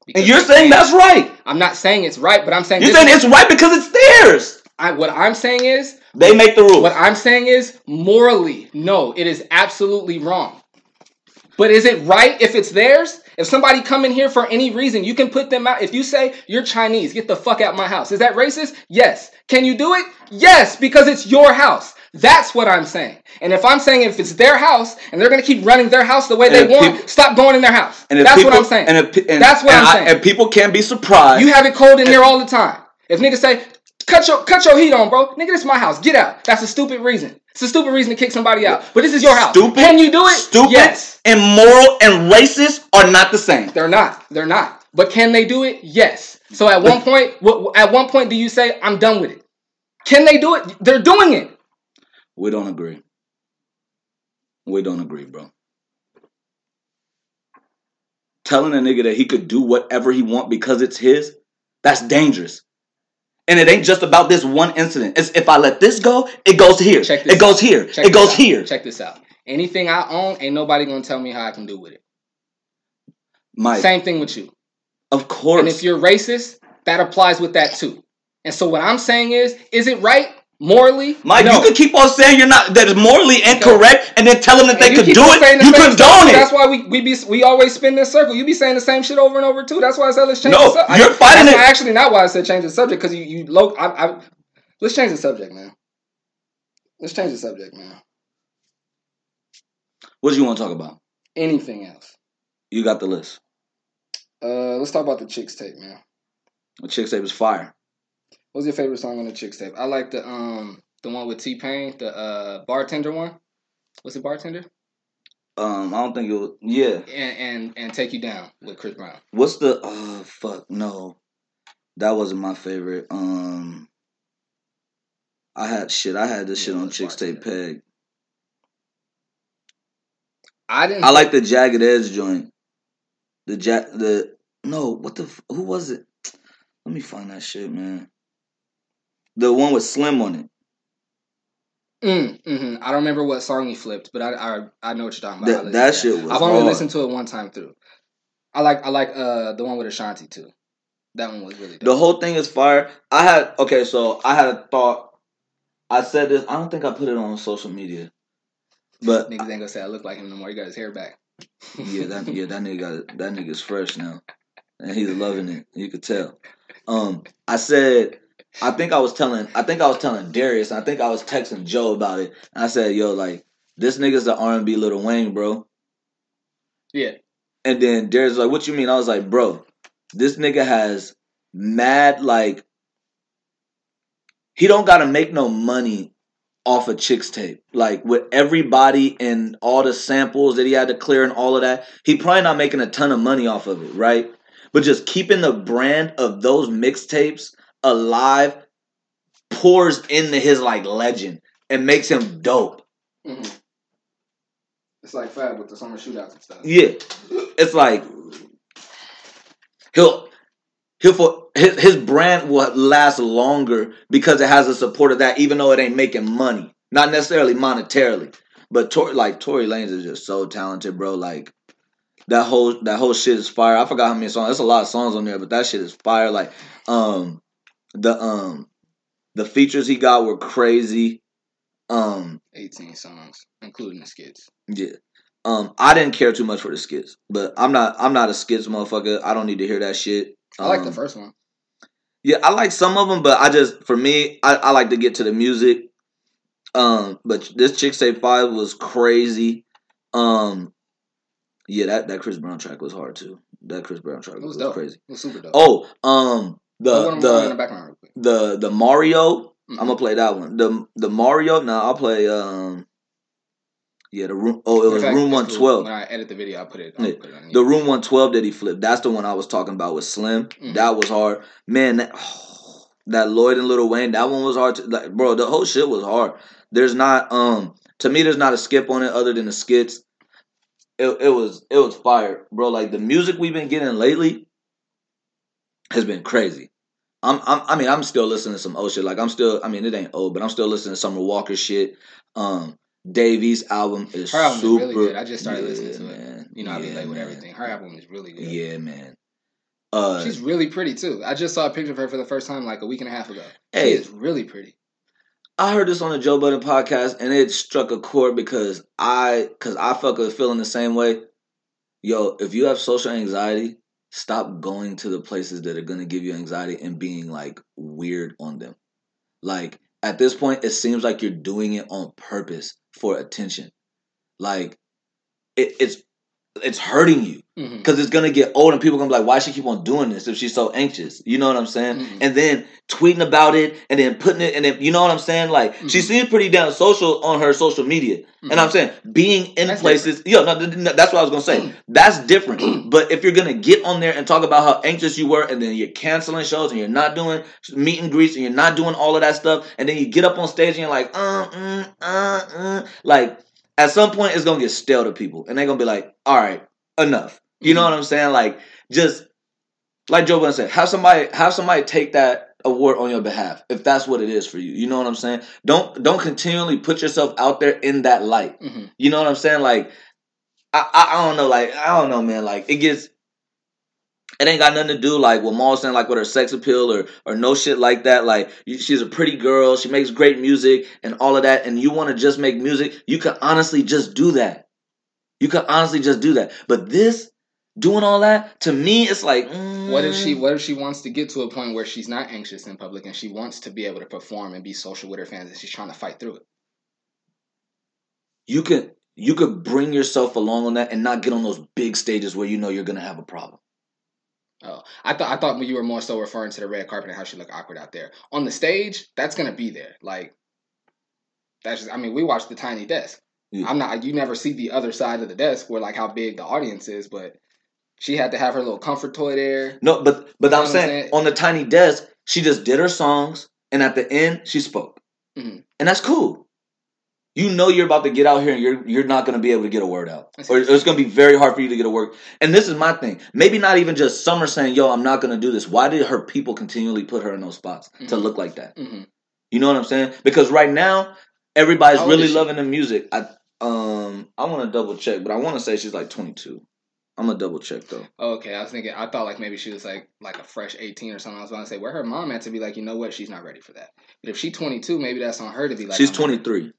Because And you're saying can. that's right. I'm not saying it's right, but I'm saying You're saying is- it's right because it's theirs. I, what I'm saying is They make the rules. what I'm saying is morally, no, it is absolutely wrong. But is it right if it's theirs? If somebody come in here for any reason, you can put them out. If you say you're Chinese, get the fuck out my house. Is that racist? Yes. Can you do it? Yes, because it's your house. That's what I'm saying. And if I'm saying if it's their house and they're gonna keep running their house the way And they want, peop- stop going in their house. And That's people, what I'm saying. And if, and, That's what I'm I- saying. And people can't be surprised. You have it cold in here all the time. If niggas say, cut your cut your heat on, bro. Nigga, this is my house. Get out. That's a stupid reason. It's a stupid reason to kick somebody out. But this is your house. Stupid. Can you do it? Stupid Yes. and moral and racist are not the same. They're not. They're not. But can they do it? Yes. So at one point, what, at one point, do you say, I'm done with it? Can they do it? They're doing it. We don't agree. We don't agree, bro. Telling a nigga that he could do whatever he want because it's his, that's dangerous. And it ain't just about this one incident. It's if I let this go, it goes here. Check this It goes out. here. Check it goes out. here. Check this out. Anything I own, ain't nobody gonna tell me how I can do with it. Mike, Same thing with you. of course. And if you're racist, that applies with that too. And so what I'm saying is, is it right morally? Mike, no. you could keep on saying you're not that is morally incorrect and then tell them that they could do it. the You condone it. That's why we we be we always spin this circle. You be saying the same shit over and over too. That's why I said let's change. No, the subject. you're fighting that's it. Actually, not why I said change the subject because you you low. I, I, let's change the subject, man. Let's change the subject, man. What do you want to talk about? Anything else? You got the list. Uh, let's talk about the Chixtape, man. The Chixtape is fire. What's your favorite song on the Chixtape? I like the um the one with T Pain, the uh bartender one. What's it, bartender? Um, I don't think you'll. Yeah. And and and take you down with Chris Brown. What's the? Oh fuck no, that wasn't my favorite. Um, I had shit. I had this Yeah, shit on Chixtape Peg. I didn't. I like the Jagged Edge joint. The jack. The no. What the? Who was it? Let me find that shit, man. The one with Slim on it. Mm, hmm I don't remember what song he flipped, but I I, I know what you're talking about. That that shit was. I've only hard. listened to it one time through. I like I like uh the one with Ashanti too. That one was really The whole thing is fire. I had okay, so I had a thought. I said this. I don't think I put it on social media, but Niggas ain't gonna say I look like him no more. He got his hair back. yeah, that yeah, that nigga got that nigga's fresh now, and he's loving it. You could tell. Um, I said, I think I was telling, I think I was telling Darius, I think I was texting Joe about it. And I said, yo, like this nigga's the R and B Lil Wayne, bro. Yeah. And then Darius was like, what you mean? I was like, bro, this nigga has mad like he don't gotta make no money off a Chixtape. Like with everybody and all the samples that he had to clear and all of that, he probably not making a ton of money off of it, right? But just keeping the brand of those mixtapes alive pours into his like legend and makes him dope. hmm It's like Fab with the summer shootouts and stuff. Yeah, it's like he'll he'll for his, his brand will last longer because it has the support of that, even though it ain't making money, not necessarily monetarily. But Tor, like Tory Lanez is just so talented, bro. Like that whole that whole shit is fire. I forgot how many songs. There's a lot of songs on there, but that shit is fire. Like um the um the features he got were crazy. Um 18 songs, including the skits. yeah. Um, I didn't care too much for the skits, but I'm not. I'm not a skits motherfucker. I don't need to hear that shit. I like the Um, first one. Yeah, I like some of them, but I just for me, I, I like to get to the music. Um, but this Chixtape five was crazy. Um, yeah, that that Chris Brown track was hard too. That Chris Brown track It was was, crazy. It was super dope. Oh, um, the the the background real quick. the the Mario. Mhm. I'm gonna play that one. The the Mario. Now I'll play. Um, yeah, the room. Oh, it was fact, room one twelve. When I edit the video, I put it. Yeah. put it on The room 112 that he flipped, that's the one I was talking about with Slim. Mhm. That was hard. Man, that, that Lloyd and Lil Wayne, that one was hard. To, like, bro, the whole shit was hard. There's not, um, to me, there's not a skip on it other than the skits. It, it was, it was fire, bro. Like the music we've been getting lately has been crazy. I'm, I'm I mean I'm still listening to some old shit. Like I'm still I mean it ain't old, but I'm still listening to Summer Walker shit. Um Davies album is Her album super is really good. I just started Yeah, listening to it. man. You know, I be Yeah, late with everything. Her album is really good. Yeah, man. Uh She's really pretty too. I just saw a picture of her for the first time like a week and a half ago. Hey. She is really pretty. I heard this on the Joe Budden podcast and it struck a chord because I cause I like feeling the same way. Yo, if you have social anxiety, stop going to the places that are gonna give you anxiety and being like weird on them. Like at this point, it seems like you're doing it on purpose for attention. Like it, it's it's hurting you because it's gonna get old and people gonna be like, why she keep on doing this if she's so anxious? You know what I'm saying? Mhm. And then tweeting about it and then putting it and then you know what I'm saying? Like she Mhm. seems pretty damn social on her social media. And I'm saying being in Mm-hmm. That's places, yo, no, th- th- that's what I was gonna say. That's different. but if you're gonna get on there and talk about how anxious you were, and then you're canceling shows and you're not doing meet and greets and you're not doing all of that stuff, and then you get up on stage and you're like, uh, mm, uh, uh, like at some point it's gonna get stale to people, and they're gonna be like, all right, enough. You know what I'm saying? Like just like Joe Budden said, have somebody have somebody take that award on your behalf if that's what it is for you. You know what I'm saying? Don't don't continually put yourself out there in that light. hmm You know what I'm saying? Like I I, I don't know, like I don't know, man. Like it gets it ain't got nothing to do like what Maul saying, like with her sex appeal or or no shit like that. Like she's a pretty girl, she makes great music and all of that, and you want to just make music. You can honestly just do that. You can honestly just do that. But this doing all that to me, it's like What if she mm, what if she wants to get to a point where she's not anxious in public and she wants to be able to perform and be social with her fans and she's trying to fight through it? you can you could bring yourself along on that and not get on those big stages where you know you're gonna have a problem. Oh, I thought I thought you were more so referring to the red carpet and how she looked awkward out there on the stage. That's gonna be there. Like that's just. I mean, we watched the tiny desk. Yeah. I'm not. You never see the other side of the desk where like how big the audience is, but she had to have her little comfort toy there. No, but but You know I'm saying, saying? on the tiny desk, she just did her songs, and at the end, she spoke, Mhm. and that's cool. You know you're about to get out here, and you're you're not going to be able to get a word out, or it's going to be very hard for you to get a word. And this is my thing. Maybe not even just Summer saying, "Yo, I'm not going to do this." Why did her people continually put her in those spots to Mhm. look like that? hmm You know what I'm saying? Because right now, everybody's How really loving the music. I um I want to double check, but I want to say she's like 22. I'm gonna double check though. Okay, I was thinking. I thought like maybe she was like like a fresh 18 or something. I was about to say where her mom had to be like, you know what, she's not ready for that. But if she's 22, maybe that's on her to be like. she's I'm not ready.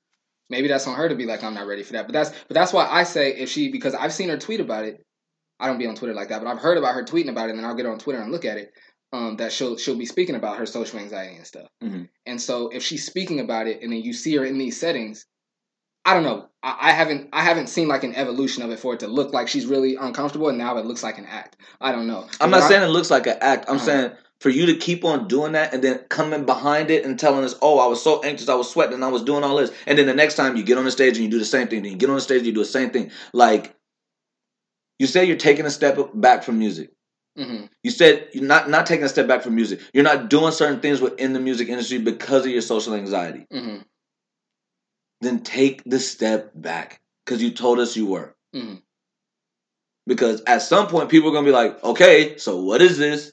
23. maybe that's on her to be like i'm not ready for that but that's but that's why i say if she because i've seen her tweet about it i don't be on twitter like that but i've heard about her tweeting about it and then i'll get on twitter and look at it um, that she'll she'll be speaking about her social anxiety and stuff Mhm. and so if she's speaking about it and then you see her in these settings i don't know I, I haven't i haven't seen like an evolution of it for it to look like she's really uncomfortable and now it looks like an act i don't know I'm But not I- saying it looks like an act. I'm Uh-huh. saying for you to keep on doing that and then coming behind it and telling us, "Oh, I was so anxious, I was sweating, and I was doing all this," and then the next time you get on the stage and you do the same thing, then you get on the stage and you do the same thing. Like you say, you're taking a step back from music. Mhm. You said you're not not taking a step back from music. You're not doing certain things within the music industry because of your social anxiety. Mhm. Then take the step back because you told us you were. Mhm. Because at some point, people are gonna be like, "Okay, so what is this?"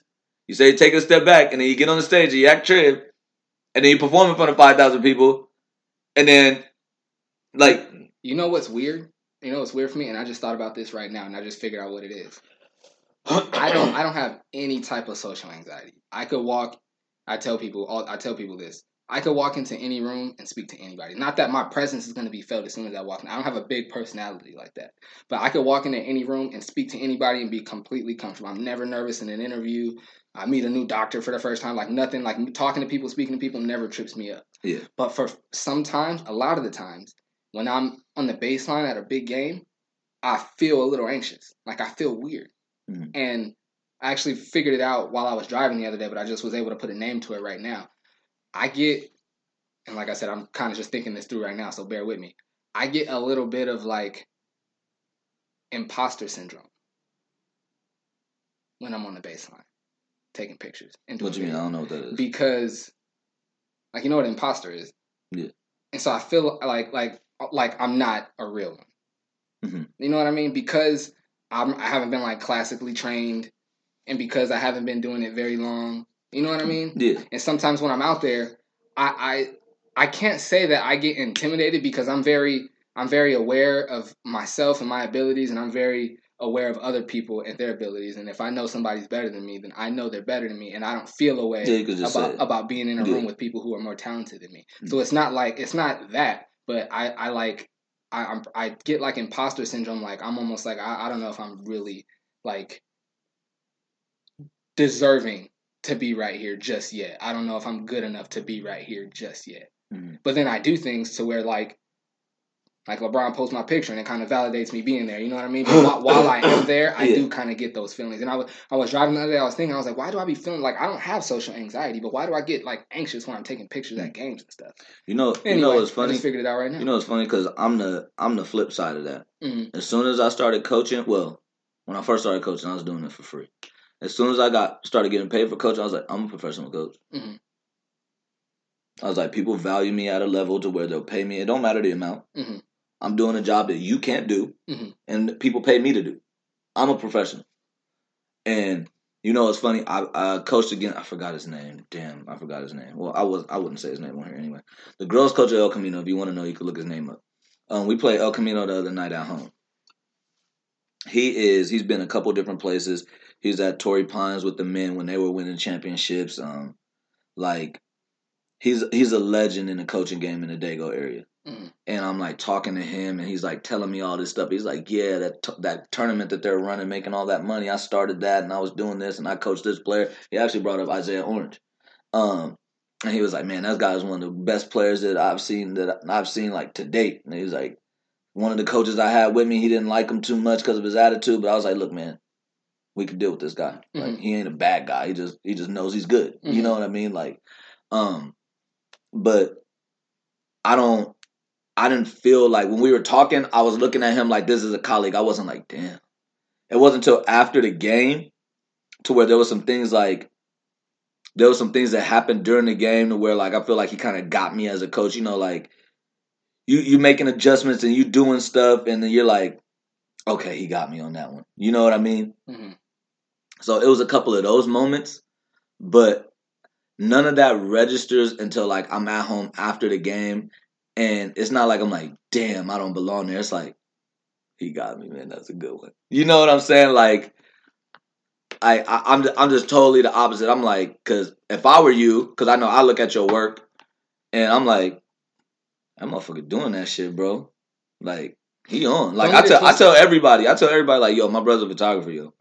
You say take a step back, and then you get on the stage, and you act trib, and then you perform in front of five thousand people, and then like you know what's weird you know what's weird for me and i just thought about this right now and i just figured out what it is I don't I don't have any type of social anxiety. I could walk I tell people all I tell people this. I could walk into any room and speak to anybody. Not that my presence is going to be felt as soon as I walk in. I don't have a big personality like that. But I could walk into any room and speak to anybody and be completely comfortable. I'm never nervous in an interview. I meet a new doctor for the first time like nothing like talking to people, speaking to people never trips me up. Yeah. But for sometimes, a lot of the times when I'm on the baseline at a big game, I feel a little anxious. Like I feel weird. Mhm. And I actually figured it out while I was driving the other day, but I just was able to put a name to it right now. I get, and like I said, I'm kind of just thinking this through right now, so bear with me. I get a little bit of like imposter syndrome when I'm on the baseline taking pictures and doing what do you mean? I don't know what that is. because like you know what an imposter is Yeah. and so i feel like like like i'm not a real one Mhm. you know what i mean because I'm, i haven't been like classically trained and because i haven't been doing it very long You know what I mean? Yeah. And sometimes when I'm out there, I I I can't say that I get intimidated because I'm very I'm very aware of myself and my abilities, and I'm very aware of other people and their abilities. And if I know somebody's better than me, then I know they're better than me, and I don't feel a way Yeah, you could just say about about being in a Yeah. room with people who are more talented than me. Mm. So it's not like it's not that, but I I like I I'm, I get like imposter syndrome. Like I'm almost like I, I don't know if I'm really like deserving to be right here just yet. I don't know if I'm good enough to be right here just yet. Mhm. But then I do things to where like like LeBron posts my picture and it kind of validates me being there. You know what I mean? While, while I am there, I Yeah. do kind of get those feelings. And I was I was driving the other day. I was thinking I was like, why do I be feeling like I don't have social anxiety, but why do I get like anxious when I'm taking pictures at games and stuff? You know, Anyway, you know what's I funny? just figured it out right now. You know what's funny? Because I'm the I'm the flip side of that. Mhm. As soon as I started coaching, well, when I first started coaching, I was doing it for free. As soon as I got started getting paid for coaching, I was like, I'm a professional coach. Mhm. I was like, people value me at a level to where they'll pay me. It don't matter the amount. Mhm. I'm doing a job that you can't do, Mhm. and people pay me to do. I'm a professional. And you know, it's funny. I, I coached again. I forgot his name. Damn, I forgot his name. Well, I was I wouldn't say his name on here anyway. The girls coach at El Camino. If you want to know, you can look his name up. Um, we played El Camino the other night at home. He is. He's been a couple different places. He's at Torrey Pines with the men when they were winning championships. Um, like he's he's a legend in the coaching game in the Dago area. Mhm. And I'm like talking to him, and he's like telling me all this stuff. He's like, "Yeah, that t- that tournament that they're running, making all that money. I started that, and I was doing this, and I coached this player." He actually brought up Isaiah Orange, um, and he was like, "Man, that guy's one of the best players that I've seen that I've seen like to date." And he was like, "One of the coaches I had with me, he didn't like him too much because of his attitude, but I was like, look, man, we can deal with this guy. Like, Mhm. he ain't a bad guy. He just he just knows he's good. You Mhm. know what I mean? Like, um, but I don't." I didn't feel like when we were talking, I was looking at him like this is a colleague. I wasn't like, damn. It wasn't until after the game to where there was some things like there was some things that happened during the game to where like I feel like he kind of got me as a coach. You know, like you you making adjustments and you doing stuff, and then you're like, okay, he got me on that one. You know what I mean? Mhm. So it was a couple of those moments, but none of that registers until like I'm at home after the game, and it's not like I'm like, damn, I don't belong there. It's like he got me, man. That's a good one. You know what I'm saying? Like, I, I I'm I'm just totally the opposite. I'm like, because if I were you, because I know I look at your work, and I'm like, that motherfucker doing that shit, bro. Like he on. Like I tell I tell everybody, I tell everybody like, yo, my brother's a photographer, yo.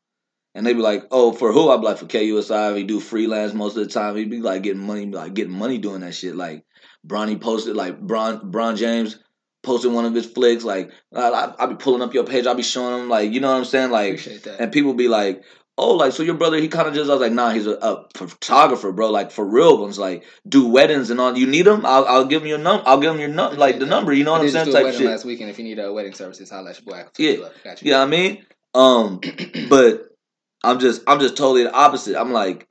And they'd be like, oh, for who? I'd be like, for KUSI. He do freelance most of the time. He'd be like getting money, like getting money doing that shit. Like Bronny posted, like Bron Bron James posted one of his flicks. Like I, I, I be pulling up your page. I'll be showing him, like you know what I'm saying, like. That. And people be like, oh, like, so your brother, he kind of just, I was like, nah, he's a, a photographer, bro. Like, for real ones, like, do weddings and all. You need him? I'll, I'll give him your number. I'll give him your number, like, the number. You know what I'm saying? Type wedding shit. last weekend. If you need a wedding services, holla at your boy. I Yeah. you up. Got you. You know what I mean? Um, but I'm just, I'm just totally the opposite. I'm like,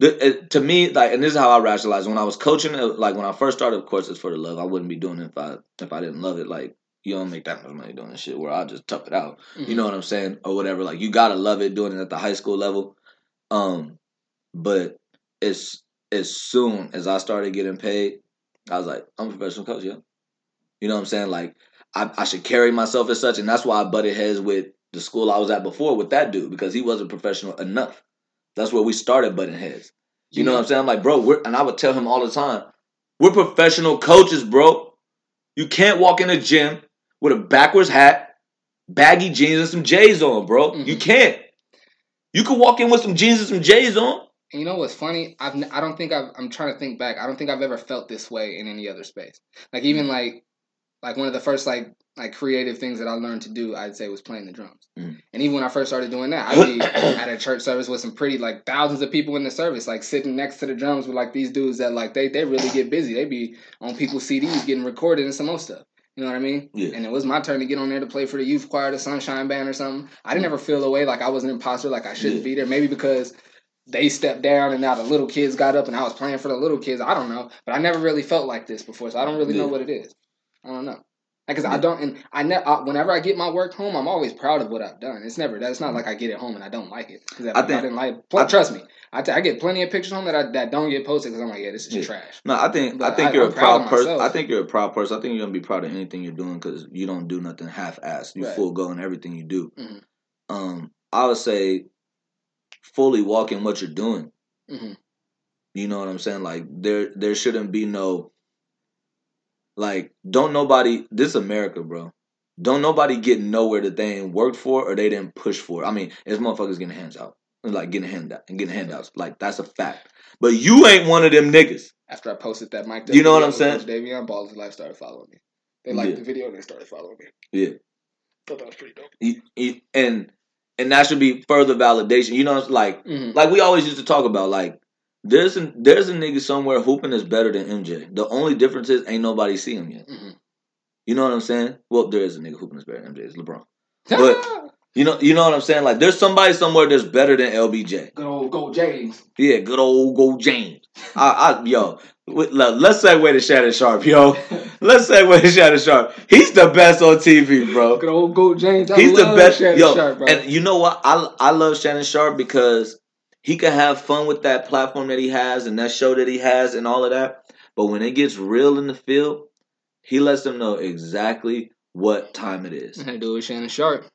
the, it, to me, like, and this is how I rationalize. When I was coaching, it, like, when I first started, of course, it's for the love. I wouldn't be doing it if I, if I didn't love it. Like, you don't make that much money doing this shit where I just tough it out. Mhm. You know what I'm saying? Or whatever. Like you gotta love it doing it at the high school level. Um, but as as soon as I started getting paid, I was like, I'm a professional coach, yeah. You know what I'm saying? Like I, I should carry myself as such, and that's why I butted heads with the school I was at before with that dude because he wasn't professional enough. That's where we started butting heads. You know what I'm saying? I'm like, bro, we're and I would tell him all the time, we're professional coaches, bro. You can't walk in a gym with a backwards hat, baggy jeans, and some J's on, bro. You Mhm. can't. You can walk in with some jeans and some J's on. And you know what's funny? I've I don't think I've I'm trying to think back. I don't think I've ever felt this way in any other space. Like even like like one of the first like like creative things that I learned to do, I'd say was playing the drums. Mm. And even when I first started doing that, I'd be at a church service with some pretty like thousands of people in the service, like sitting next to the drums with like these dudes that like they they really get busy. They be on people's CDs getting recorded and some more stuff. You know what I mean? Yeah. And it was my turn to get on there to play for the youth choir, the Sunshine Band, or something. I didn't ever feel away like I was an imposter, like I shouldn't Yeah. be there. Maybe because they stepped down and now the little kids got up and I was playing for the little kids. I don't know, but I never really felt like this before, so I don't really know what it is. I don't know. Because I don't, and I never. Whenever I get my work home, I'm always proud of what I've done. It's never. That's not like I get it home and I don't like it. I I, think- didn't like. I- trust me, I, t- I get plenty of pictures home that I, that don't get posted because I'm like, yeah, this is Yeah. trash. No, I think I think I- you're I'm a proud person. I think you're a proud person. I think you're gonna be proud of anything you're doing because you don't do nothing half-assed. You Right. full go in everything you do. Mhm. Um, I would say fully walk in what you're doing. hmm You know what I'm saying? Like there there shouldn't be no like don't nobody this is America, bro. Don't nobody get nowhere that they ain't worked for or they didn't push for. I mean, it's motherfuckers getting hands out. Like getting handout and getting handouts. Like that's a fact. But you ain't one of them niggas. After I posted that Mike, You know what I'm saying? Davion Balls Life started following me. They liked Yeah. the video and they started following me. Yeah. Thought that was pretty dope. You- you- and and that should be further validation. You know, like hmm like we always used to talk about. Like there's a, there's a nigga somewhere hooping is better than MJ. The only difference is ain't nobody see him yet. hmm You know what I'm saying? Well, there is a nigga hooping is better than MJ. It's LeBron. But- You know, you know what I'm saying? Like, there's somebody somewhere that's better than LBJ. good old Go James. Yeah, good old Go James. I, I, yo, let's segue to Shannon Sharpe, yo. Let's segue to Shannon Sharpe. He's the best on TV, bro. Good old Go James. I He's the best, Shannon yo. Sharp, bro. and you know what? I I love Shannon Sharpe because he can have fun with that platform that he has and that show that he has and all of that. But when it gets real in the field, he lets them know exactly what time it is. I do it with Shannon Sharpe.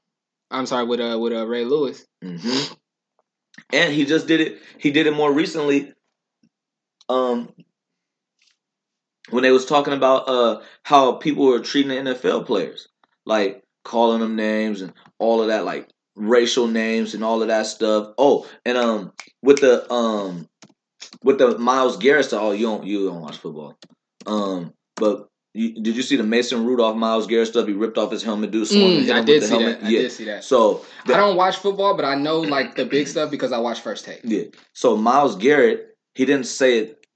I'm sorry, with uh with uh Ray Lewis. hmm And he just did it. He did it more recently. Um, when they was talking about uh how people were treating the NFL players, like calling them names and all of that, like racial names and all of that stuff. Oh, and um, with the um, with the Myles Garrett stuff. Oh, you don't you don't watch football. Um, but. You, did you see the Mason Rudolph Myles Garrett stuff? He ripped off his helmet, dude. Mm, I did see helmet. that. I yeah. did see that. So I don't watch football, but I know like the big stuff because I watch First Take. Yeah. So Myles Garrett, he didn't say it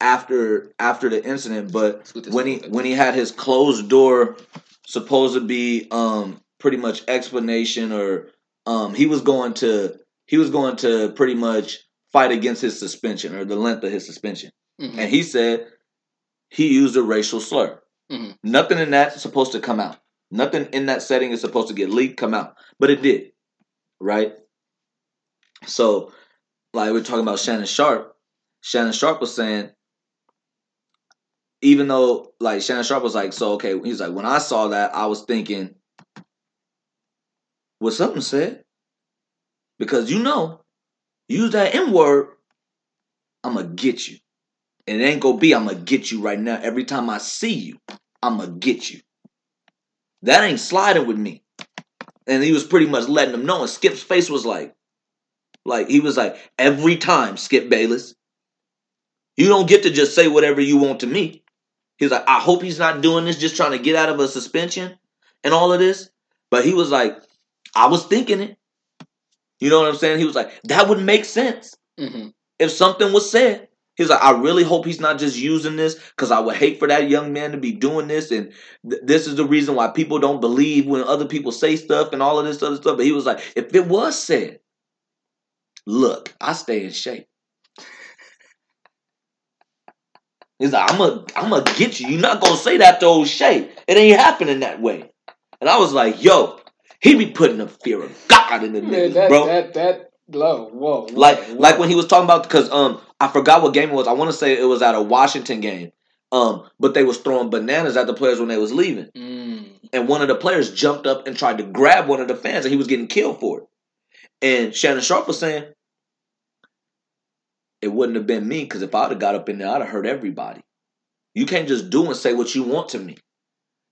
after after the incident, but Let's get this when he when he had his closed door, supposed to be um pretty much explanation or um he was going to he was going to pretty much fight against his suspension or the length of his suspension, Mhm. and he said he used a racial slur. Mhm. Nothing in that's supposed to come out. Nothing in that setting is supposed to get leaked, come out, but it did, right? So, like we're talking about Shannon Sharpe. Shannon Sharpe was saying, even though like Shannon Sharpe was like, so okay, he's like, when I saw that, I was thinking, what something said, because you know, use that M word, I'm gonna get you, and it ain't gonna be I'm gonna get you right now. Every time I see you, I'm gonna get you. That ain't sliding with me. And he was pretty much letting them know. And Skip's face was like, like he was like, every time, Skip Bayless, you don't get to just say whatever you want to me. He's like, I hope he's not doing this just trying to get out of a suspension and all of this. But he was like, I was thinking it. You know what I'm saying? He was like, that would make sense Mhm. if something was said. He's like, I really hope he's not just using this because I would hate for that young man to be doing this. And th- this is the reason why people don't believe when other people say stuff and all of this other stuff. But he was like, if it was said, look, I stay in shape. He's like, I'm gonna, I'm gonna get you. You're not gonna say that to old Shay. It ain't happening that way. And I was like, yo, he be putting the fear of God in the Man, niggas, that, bro. that that low, whoa, whoa, Like whoa. like when he was talking about because um I forgot what game it was. I want to say it was at a Washington game. Um, but they was throwing bananas at the players when they was leaving, Mm. and one of the players jumped up and tried to grab one of the fans, and he was getting killed for it. And Shannon Sharpe was saying it wouldn't have been me because if I'd have got up in there, I'd have hurt everybody. You can't just do and say what you want to me.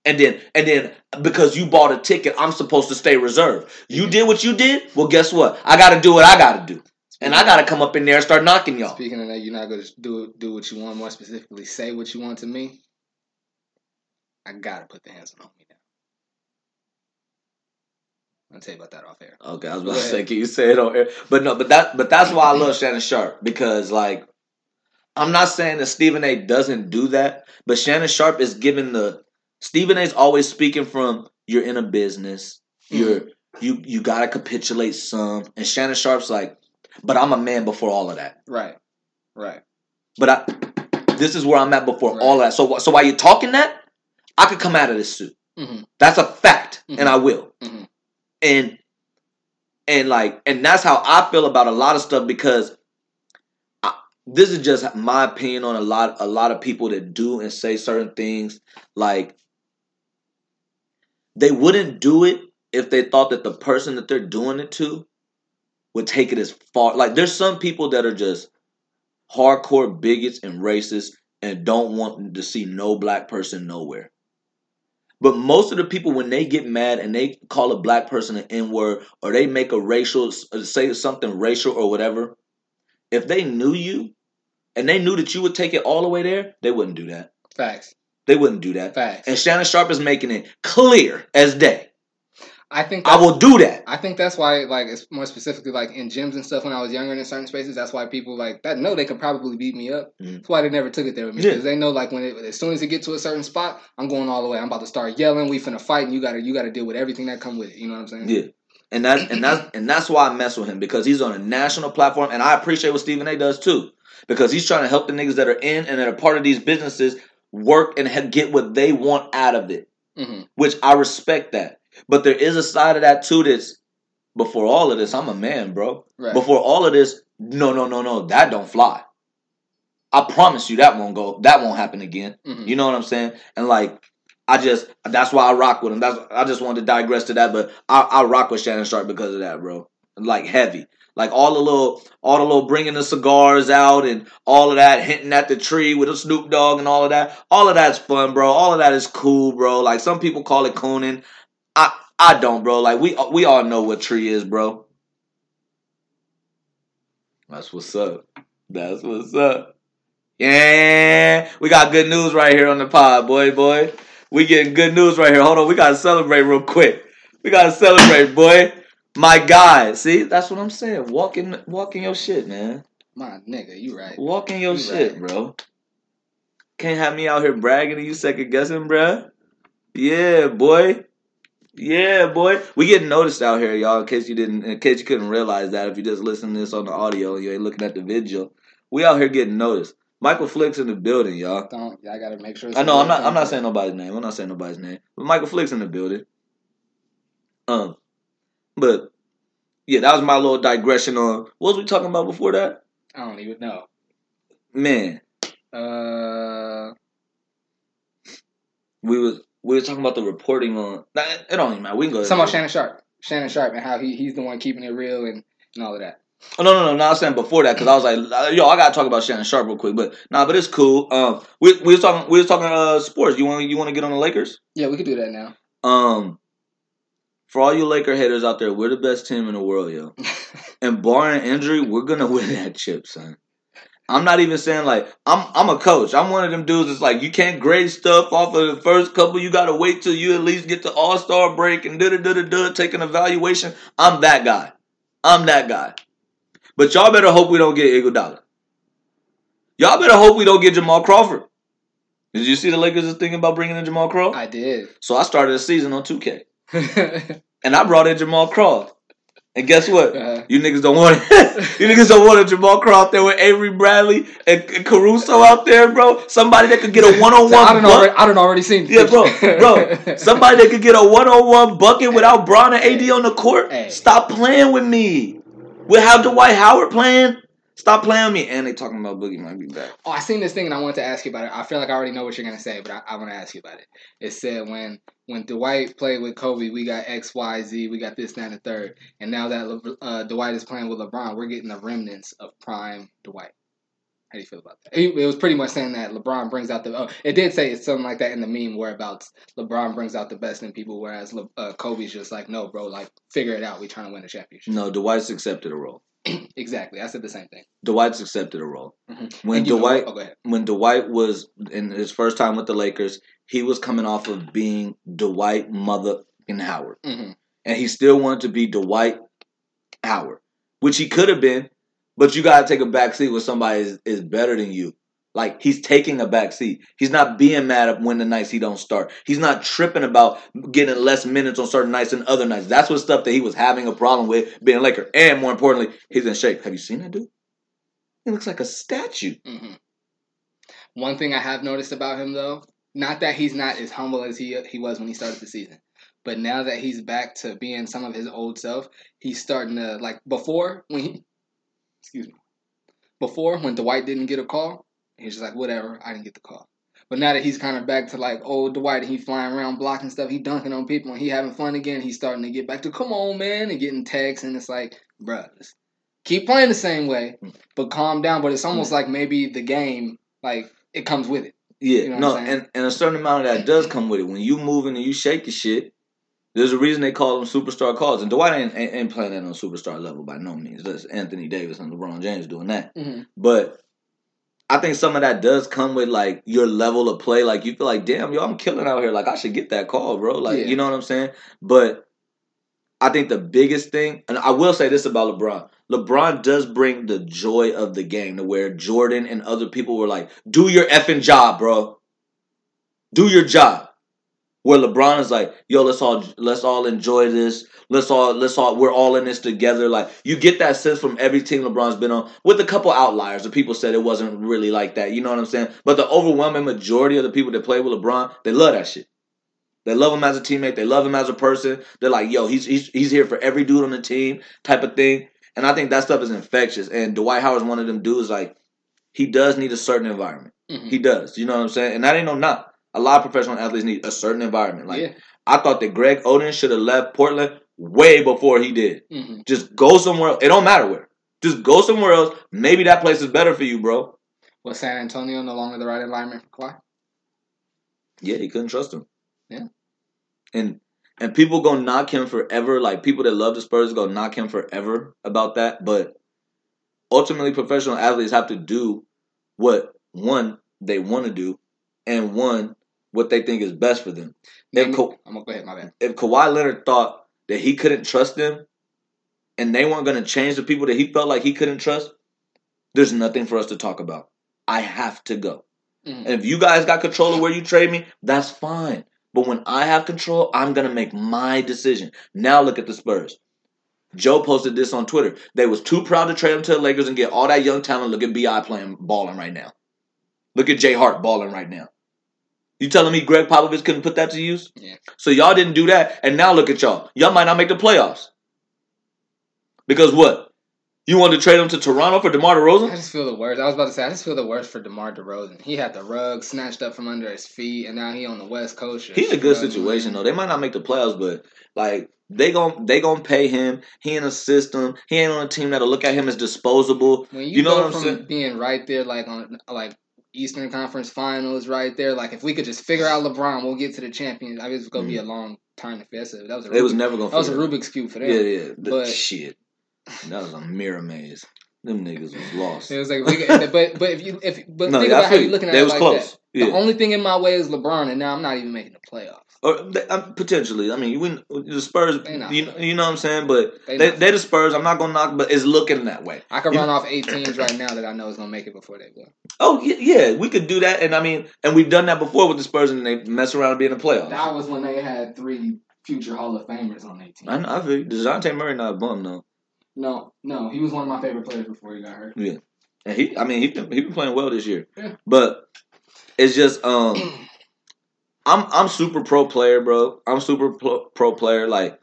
And then and then because you bought a ticket, I'm supposed to stay reserved. You mm-hmm. did what you did. Well, guess what? I got to do what I got to do. And I gotta come up in there and start knocking y'all. Speaking of that, you're not gonna do do what you want. More specifically, say what you want to me. I gotta put the hands on me now. I'll tell you about that off air. Okay, I was about Go to say, can you say it on air? But no, but that but that's why I love Shannon Sharpe because like I'm not saying that Stephen A doesn't do that, but Shannon Sharpe is giving the Stephen A's always speaking from you're in a business, you're you you gotta capitulate some, and Shannon Sharpe's like, but I'm a man before all of that. Right, right. But I this is where I'm at before Right. all of that. So so while you're talking that, I could come out of this suit. Mhm. That's a fact, Mhm. and I will. Mhm. And and like, and that's how I feel about a lot of stuff because this is just my opinion on a lot a lot of people that do and say certain things. Like they wouldn't do it if they thought that the person that they're doing it to would take it as far. Like there's some people that are just hardcore bigots and racists and don't want to see no black person nowhere. But most of the people, when they get mad and they call a black person an N word or they make a racial, say something racial or whatever, if they knew you and they knew that you would take it all the way there, they wouldn't do that. Facts. They wouldn't do that. Facts. And Shannon Sharpe is making it clear as day. I think I will do that. I think that's why, like, it's more specifically like in gyms and stuff. When I was younger in certain spaces, that's why people like that know they could probably beat me up. Mhm. That's why they never took it there with me Yeah. because they know like when it, as soon as it get to a certain spot, I'm going all the way. I'm about to start yelling. We finna fight, and you gotta you gotta deal with everything that come with it. You know what I'm saying? Yeah. And that's and that's and that's why I mess with him because he's on a national platform, and I appreciate what Stephen A. does too, because he's trying to help the niggas that are in and that are part of these businesses work and get what they want out of it, hmm which I respect that. But there is a side of that too that's before all of this, I'm a man, bro. Right. Before all of this, no, no, no, no, that don't fly. I promise you that won't go. That won't happen again. hmm You know what I'm saying? And like, I just that's why I rock with him. That's I just wanted to digress to that, but I, I rock with Shannon Sharpe because of that, bro. Like heavy, like all the little, all the little bringing the cigars out and all of that, hinting at the tree with a Snoop Dogg and all of that. All of that's fun, bro. All of that is cool, bro. Like some people call it cooning. I I don't, bro. Like we we all know what tree is, bro. That's what's up. That's what's up. Yeah, we got good news right here on the pod, boy, boy. We getting good news right here. Hold on, we gotta celebrate real quick. We gotta celebrate, boy. My guy, see, that's what I'm saying. Walking, walking your shit, man. My nigga, you right. Walking your You shit, right. bro. Can't have me out here bragging and you second guessing, bruh. Yeah, boy. Yeah, boy. We getting noticed out here, y'all. In case you didn't, in case you couldn't realize that, if you just listen to this on the audio, and you ain't looking at the video. We out here getting noticed. Michael Flicks in the building, y'all. Don't I gotta make sure. I know I'm not. I'm not saying nobody's name. I'm not saying nobody's name. But Michael Flicks in the building. Um, but yeah, that was my little digression on what was we talking about before that? I don't even know. Man, Uh, we was we were talking about the reporting on. Nah, It don't even matter. We can go. something about Shannon Sharpe. Shannon Sharpe and how he he's the one keeping it real and, and all of that. Oh, no, no, no, no. I was saying before that because I was like, yo, I gotta talk about Shannon Sharpe real quick. But nah, but it's cool. Um, we we was talking we was talking uh sports. You want you want to get on the Lakers? Yeah, we could do that now. Um, for all you Laker haters out there, we're the best team in the world, yo. And barring injury, we're gonna win that chip, son. I'm not even saying like I'm I'm a coach. I'm one of them dudes that's like you can't grade stuff off of the first couple. You gotta wait till you at least get to All Star break and da da da da da take an evaluation. I'm that guy. I'm that guy. But y'all better hope we don't get Iguodala. Y'all better hope we don't get Jamal Crawford. Did you see the Lakers is thinking about bringing in Jamal Crawford? I did. so I started the season on 2K and I brought in Jamal Crawford. And guess what? Uh, You niggas don't want it. you niggas don't want a Jamal Crawford there with Avery Bradley and, and Caruso out there, bro. Somebody that could get a one on so I one. don't already. I don't already seen. Yeah, bro, bro. Somebody that could get a one on one bucket without Bron and AD on the court. Hey. Stop playing with me. With how Dwight Howard playing. Stop playing me. And they talking about Boogie might be back. Oh, I seen this thing and I wanted to ask you about it. I feel like I already know what you're gonna say, but I, I want to ask you about it. It said when when Dwight played with Kobe, we got X, Y, Z, we got this, that, and the third. And now that Le- uh, Dwight is playing with LeBron, we're getting the remnants of prime Dwight. How do you feel about that? It, it was pretty much saying that LeBron brings out the. Oh, it did say it's something like that in the meme whereabouts LeBron brings out the best in people, whereas Le, uh, Kobe's just like, no, bro, like figure it out. We trying to win a championship. No, Dwight's accepted a role. exactly. I said the same thing. Dwight's accepted a role. Mhm. When And know- Dwight oh, when Dwight was in his first time with the Lakers, he was coming off of being Dwight motherfucking Howard. hmm And he still wanted to be Dwight Howard, which he could have been, but you gotta take a back seat when somebody is, is better than you. Like he's taking a back seat. He's not being mad at when the nights he don't start. He's not tripping about getting less minutes on certain nights than other nights. That's what stuff that he was having a problem with being a Laker. And more importantly, he's in shape. Have you seen that dude? He looks like a statue. hmm One thing I have noticed about him though not that he's not as humble as he he was when he started the season, but now that he's back to being some of his old self, he's starting to like before when he, excuse me, before when Dwight didn't get a call, he's just like whatever, I didn't get the call. But now that he's kind of back to like old Dwight, and he flying around blocking stuff, he dunking on people, and he having fun again. He's starting to get back to come on, man, and getting texts, and it's like, bruh, keep playing the same way, but calm down. But it's almost like maybe the game, like it comes with it. Yeah, You know no, and, and a certain amount of that does come with it. When you moving and you shake your shit, there's a reason they call them superstar calls. And Dwight ain't, ain't, ain't playing that on superstar level by no means. That's Anthony Davis and LeBron James doing that. Mhm. But I think some of that does come with like your level of play. Like you feel like, damn, yo, I'm killing out here. Like I should get that call, bro. Like Yeah. you know what I'm saying? But I think the biggest thing, and I will say this about LeBron. LeBron does bring the joy of the game to where Jordan and other people were like, do your effing job, bro. Do your job. Where LeBron is like, yo, let's all let's all enjoy this. Let's all let's all we're all in this together. Like you get that sense from every team LeBron's been on, with a couple outliers. The people said it wasn't really like that. You know what I'm saying? But the overwhelming majority of the people that play with LeBron, they love that shit. They love him as a teammate. They love him as a person. They're like, yo, he's he's he's here for every dude on the team, type of thing. And I think that stuff is infectious. And Dwight Howard's one of them dudes. Like, he does need a certain environment. Mhm. He does. You know what I'm saying? And that ain't no knock. A lot of professional athletes need a certain environment. Like, yeah. I thought that Greg Oden should have left Portland way before he did. hmm Just go somewhere. Else. It don't matter where. Just go somewhere else. Maybe that place is better for you, bro. Was San Antonio no longer the right environment for Kawhi? Yeah, he couldn't trust him. Yeah. And and people gonna knock him forever. Like people that love the Spurs gonna knock him forever about that. But ultimately, professional athletes have to do what one they want to do, and one what they think is best for them. If Ka- I'm gonna go ahead. My bad. if Kawhi Leonard thought that he couldn't trust them, and they weren't gonna change the people that he felt like he couldn't trust, there's nothing for us to talk about. I have to go. Mhm. And if you guys got control of where you trade me, that's fine. But when I have control, I'm gonna make my decision. Now look at the Spurs. Joe posted this on Twitter. They was too proud to trade him to the Lakers and get all that young talent. Look at Bi playing balling right now. Look at Jay Hart balling right now. You telling me Gregg Popovich couldn't put that to use? Yeah. So y'all didn't do that, and now look at y'all. Y'all might not make the playoffs. Because what? You wanted to trade him to Toronto for DeMar DeRozan? I just feel the worst. I was about to say I just feel the worst for DeMar DeRozan. He had the rug snatched up from under his feet, and now he on the West Coast. He's a good situation though. They might not make the playoffs, but like they gon' they gonna pay him. He in a system. He ain't on a team that'll look at him as disposable. When you, You know go what I'm from saying? being right there, like on like Eastern Conference Finals, right there. Like if we could just figure out LeBron, we'll get to the champions. I mean, it's gonna be a long time to it. That was a Mm. They was Rubik- never gonna. that was a it Rubik's cube for them. Yeah, yeah. The But- shit. That was a mirror maze. Them niggas was lost. It was like, we could- but but if you if but No, think yeah, about how you you. looking at They it was like close. that. Yeah. The only thing in my way is LeBron, and now I'm not even making the playoffs. Or they, um, potentially. I mean, you win the Spurs. You know, you know what I'm saying. But They they, they the Spurs. I'm not gonna knock, but it's looking that way. I could You- run off eight teams right now that I know is gonna make it before they go. Oh yeah, yeah, we could do that. And I mean, and we've done that before with the Spurs, and they mess around and be in the playoffs. That was when they had three future Hall of Famers on their team. I know. I feel. Dejounte Murray not a bum though. No, no, he was one of my favorite players before he got hurt. Yeah, and he, I mean, he been, he been playing well this year. Yeah. But it's just, um, I'm I'm super pro player, bro. I'm super pro, pro player. Like,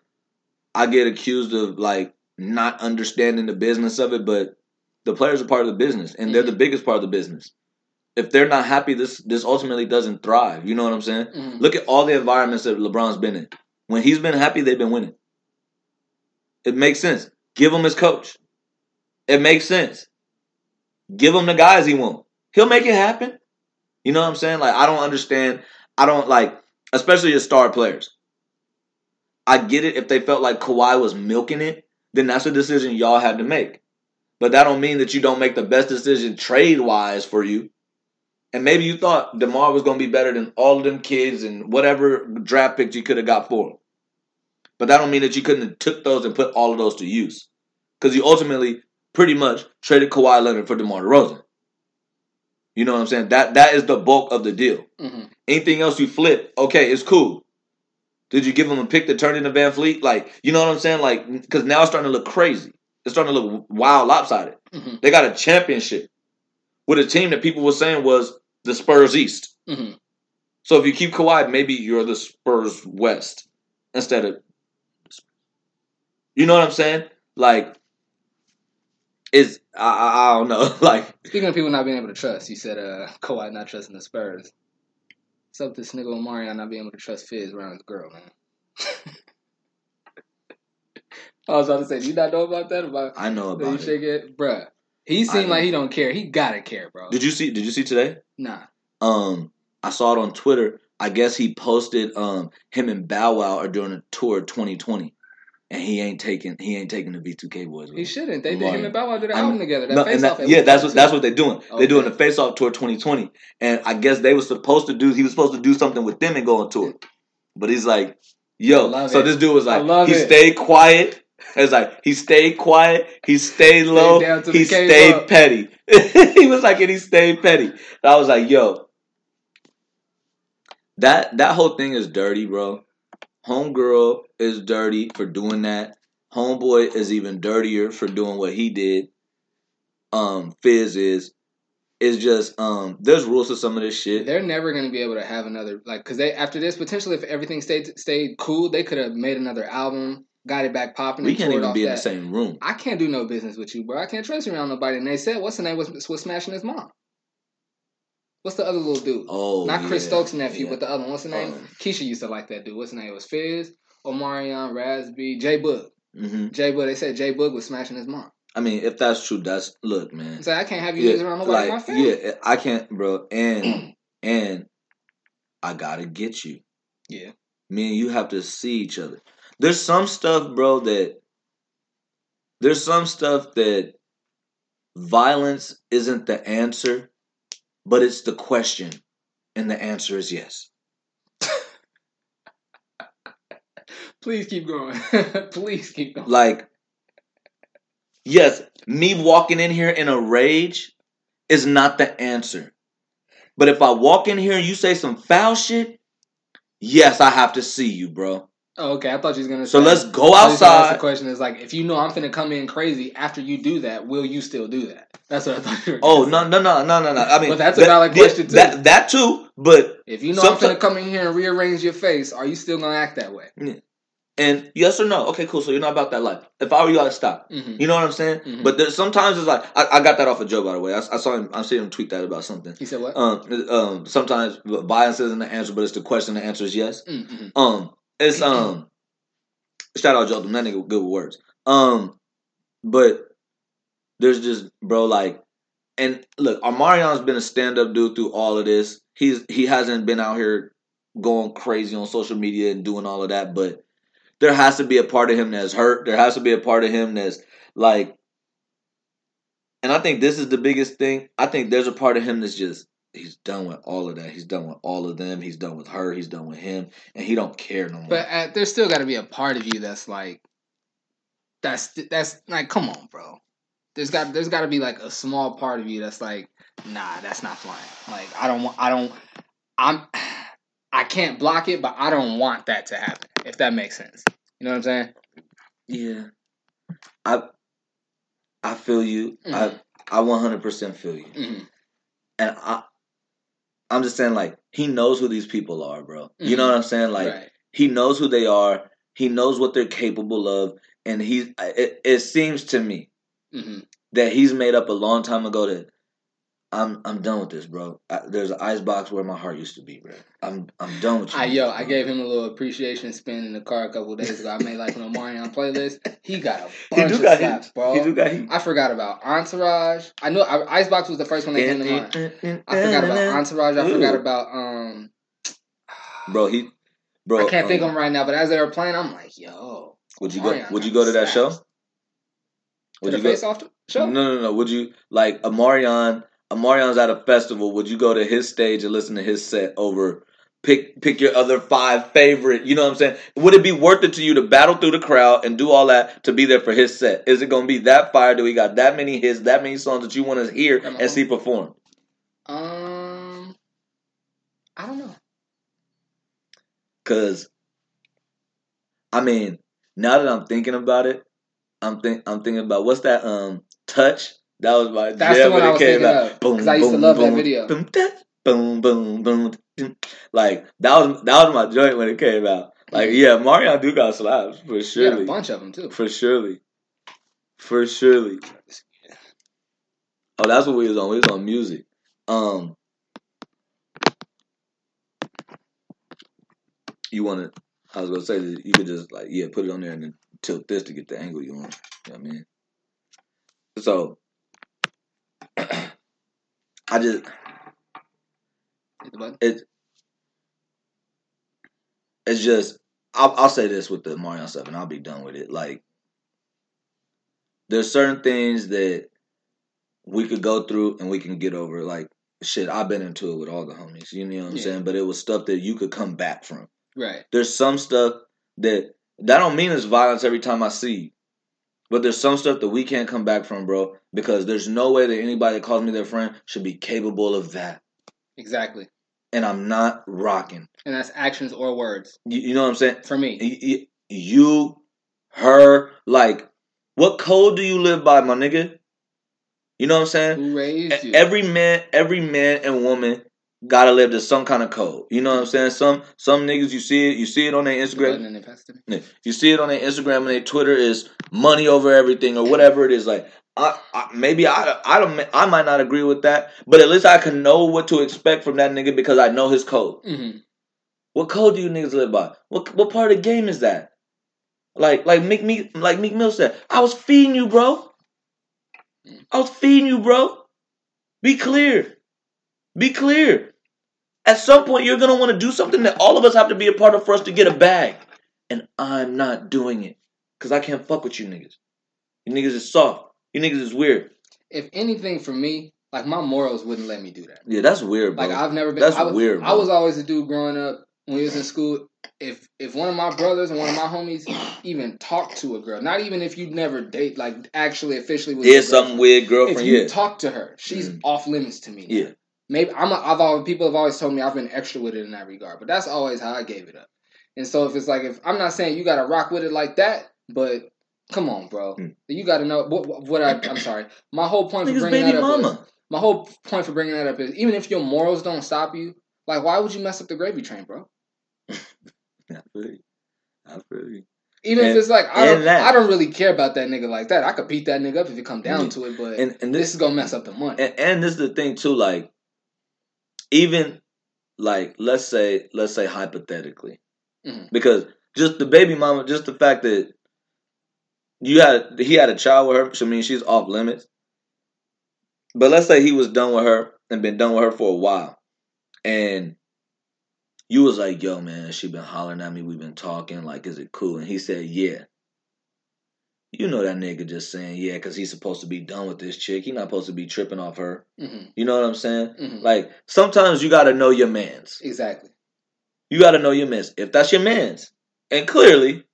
I get accused of like not understanding the business of it, but the players are part of the business, and they're the biggest part of the business. If they're not happy, this this ultimately doesn't thrive. You know what I'm saying? Mhm. Look at all the environments that LeBron's been in. When he's been happy, they've been winning. It makes sense. Give him his coach. It makes sense. Give him the guys he wants. He'll make it happen. You know what I'm saying? Like I don't understand. I don't like, especially your star players. I get it if they felt like Kawhi was milking it, then that's a decision y'all had to make. But that don't mean that you don't make the best decision trade wise for you. And maybe you thought DeMar was going to be better than all of them kids and whatever draft picks you could have got for him. But that don't mean that you couldn't have took those and put all of those to use. Because you ultimately pretty much traded Kawhi Leonard for DeMar DeRozan. You know what I'm saying? That that is the bulk of the deal. Mhm. Anything else you flip, okay, it's cool. Did you give him a pick to turn into VanVleet? Like, you know what I'm saying? Like, because now it's starting to look crazy. It's starting to look wild, lopsided. Mhm. They got a championship with a team that people were saying was the Spurs East. Mhm. So if you keep Kawhi, maybe you're the Spurs West instead of. You know what I'm saying? Like, is I, I, I don't know. Like, Speaking of people not being able to trust, you said uh Kawhi not trusting the Spurs. What's up this nigga Omarion not being able to trust Fizz around his girl, man? I was about to say, do you not know about that? About I know you about it. shake it? Bruh. He seemed like he don't care. He gotta care, bro. did you see? Did you see today? Nah. Um, I saw it on Twitter. I guess he posted um him and Bow Wow are doing a tour 2020, and he ain't taking he ain't taking the B2K boys. With He shouldn't. They did him and Bow Wow did an album together. That No, face off. yeah, that's what that's what they're doing. Okay. They're doing the Face Off tour 2020, and I guess they were supposed to do. He was supposed to do something with them and go on tour, but he's like, "Yo." So it. this dude was like, he it. stayed quiet. It's like he stayed quiet. He stayed low. till he stayed up. petty. he was like, and he stayed petty. And I was like, "Yo." That that whole thing is dirty, bro. Homegirl is dirty for doing that. Homeboy is even dirtier for doing what he did. Um, Fizz is is just um. There's rules to some of this shit. They're never going to be able to have another like because they after this potentially if everything stayed stayed cool they could have made another album, got it back popping. We can't even be in that. the same room. I can't do no business with you, bro. I can't trust you around nobody. And they said, what's the name was was smashing his mom. What's the other little dude? Oh, Not Chris yeah, Stokes' nephew, yeah. but the other one. What's the name? Um, Keisha used to like that dude. What's his name? It was Fizz, Omarion, Raz-B, Jay Boog. hmm Jay Boog. They said J Boog was smashing his mom. I mean, if that's true, that's look, man. So I can't have you Yeah, around nobody in my like, family. yeah, I can't, bro. And and I gotta get you. Yeah. Me and you have to see each other. There's some stuff, bro, that there's some stuff that violence isn't the answer, but it's the question, and the answer is yes. Please keep going. Please keep going. Like, yes, me walking in here in a rage is not the answer. But if I walk in here and you say some foul shit, yes, I have to see you, bro. Oh, okay. I thought you was gonna. So say, let's go gonna ask The question is like, if you know I'm finna come in crazy after you do that, will you still do that? That's what I thought. You were Oh gonna no no no no no no! I mean, But that's a that- valid question, too. That that too, but If you know I'm finna come in here and rearrange your face, are you still gonna act that way? and yes or no? Okay, cool. So you're not about that life. If I were you, I'd stop. Mm-hmm. You know what I'm saying? Mhm. But there's, sometimes it's like I, I got that off of Joe, by the way. I, I saw him. I see him tweet that about something. He said what? Um, um, sometimes violence isn't the answer, but it's the question. The answer is yes. Mm-hmm. Um, it's um, shout out Joe. That nigga good with words. Um, but there's just bro like, and look, Omarion's been a stand up dude through all of this. He's he hasn't been out here going crazy on social media and doing all of that, but there has to be a part of him that's hurt. There has to be a part of him that's like, and I think this is the biggest thing. I think there's a part of him that's just he's done with all of that. He's done with all of them. He's done with her. He's done with him, and he don't care no more. But uh, there's still got to be a part of you that's like, that's that's like, come on, bro. There's got there's got to be like a small part of you that's like, nah, that's not flying. Like I don't want I don't I'm I can't block it, but I don't want that to happen. If that makes sense, you know what I'm saying? Yeah, I I feel you. Mhm. I I one hundred percent feel you, Mm-hmm. and I I'm just saying like he knows who these people are, bro. You know Mhm. what I'm saying? Like right. he knows who they are. He knows what they're capable of, and he's. It, it seems to me Mm-hmm. that he's made up a long time ago that I'm I'm done with this, bro. I, there's an ice box where my heart used to be, bro. I'm I'm done with you. I yo, I gave him a little appreciation spin in the car a couple of days ago. I made like an Omarion playlist. He got a He bunch do of got slaps, bro. He do got heat. I forgot about Entourage. I know I, Icebox was the first one that came to mind. I forgot about Entourage. I forgot about um. Bro, he, bro. I can't think um, of them right now, but as they were playing, I'm like, yo. Would you go? Would you go to that show? slaps. To Would the you go? face off show? No, no, no. Would you like Omarion? Omarion's at a festival. Would you go to his stage and listen to his set over? Pick pick your other five favorite. You know what I'm saying? Would it be worth it to you to battle through the crowd and do all that to be there for his set? Is it gonna be that fire? Do we got that many hits, that many songs that you want to hear and see perform? Um, I don't know. Cause, I mean, now that I'm thinking about it, I'm think I'm thinking about what's that um touch. That was my That's jam the one when I it was came out. of, 'cause I used to love that video. Boom, da, boom, boom, boom. like that was that was my joint when it came out. Like yeah, Marion do got slaps for got a bunch of them too. for surely, for surely. Oh, that's what we was on. We was on music. Um, you want to? I was gonna say that you could just like yeah, put it on there and then tilt this to get the angle you want. You know what I mean? So I just Hit the button. it it's just I'll, I'll say this with the Mario stuff and I'll be done with it. Like there's certain things that we could go through and we can get over. Like shit, I've been into it with all the homies. You know what I'm Yeah. saying? But it was stuff that you could come back from. Right. There's some stuff that that don't mean it's violence every time I see. But there's some stuff that we can't come back from, bro, because there's no way that anybody that calls me their friend should be capable of that. Exactly. And I'm not rocking. And that's actions or words You, you know what I'm saying? for me. Y- y- You, her, like, what code do you live by, my nigga? You know what I'm saying? Who raised you? Every man, every man and woman gotta live to some kind of code. You know what I'm saying? Some some niggas you see it, you see it on their Instagram. button and it passed to me. Yeah. You see it on their Instagram and their Twitter is money over everything or whatever it is. Like, I, I maybe I, I don't I might not agree with that, but at least I can know what to expect from that nigga because I know his code. Mm-hmm. What code do you niggas live by? What what part of the game is that? Like like Meek Meek like Meek Mill said, I was feeding you, bro. I was feeding you, bro. Be clear. Be clear. At some point, you're gonna want to do something that all of us have to be a part of for us to get a bag, and I'm not doing it because I can't fuck with you niggas. You niggas is soft. You niggas is weird. If anything, for me, like my morals wouldn't let me do that. Yeah, that's weird, bro. Like I've never been. That's I was, weird, I was always a dude growing up when we was in school. If if one of my brothers and one of my homies even talked to a girl, not even if you never date, like actually officially was yeah, something girlfriend, weird, If girlfriend. you Yeah, talk to her, she's Mm. off limits to me. yeah. Maybe I'm. A, I've always people have always told me I've been extra with it in that regard, but that's always how I gave it up. And so if it's like if I'm not saying you got to rock with it like that, but come on, bro, Mm. you got to know what, what I. I'm sorry. My whole point for bringing baby that up. mama. Is, my whole point for bringing that up is even if your morals don't stop you, like why would you mess up the gravy train, bro? I feel you. I feel you. Even And- if it's like I don't, that- I don't really care about that nigga like that. I could beat that nigga up if it come down Yeah. to it, but And and this this is gonna mess up the money. and, and this is the thing too. Like, even like let's say let's say hypothetically, Mhm. because just the baby mama, just the fact that you had he had a child with her, so I mean she's off limits. But let's say he was done with her and been done with her for a while, and you was like, "Yo, man, she been hollering at me. We've been talking. Like, is it cool?" And he said, "Yeah." You know that nigga just saying yeah because he's supposed to be done with this chick. He not supposed to be tripping off her. hmm You know what I'm saying? hmm Like sometimes you gotta know your man's. exactly. You gotta know your man's. If that's your man's, and clearly,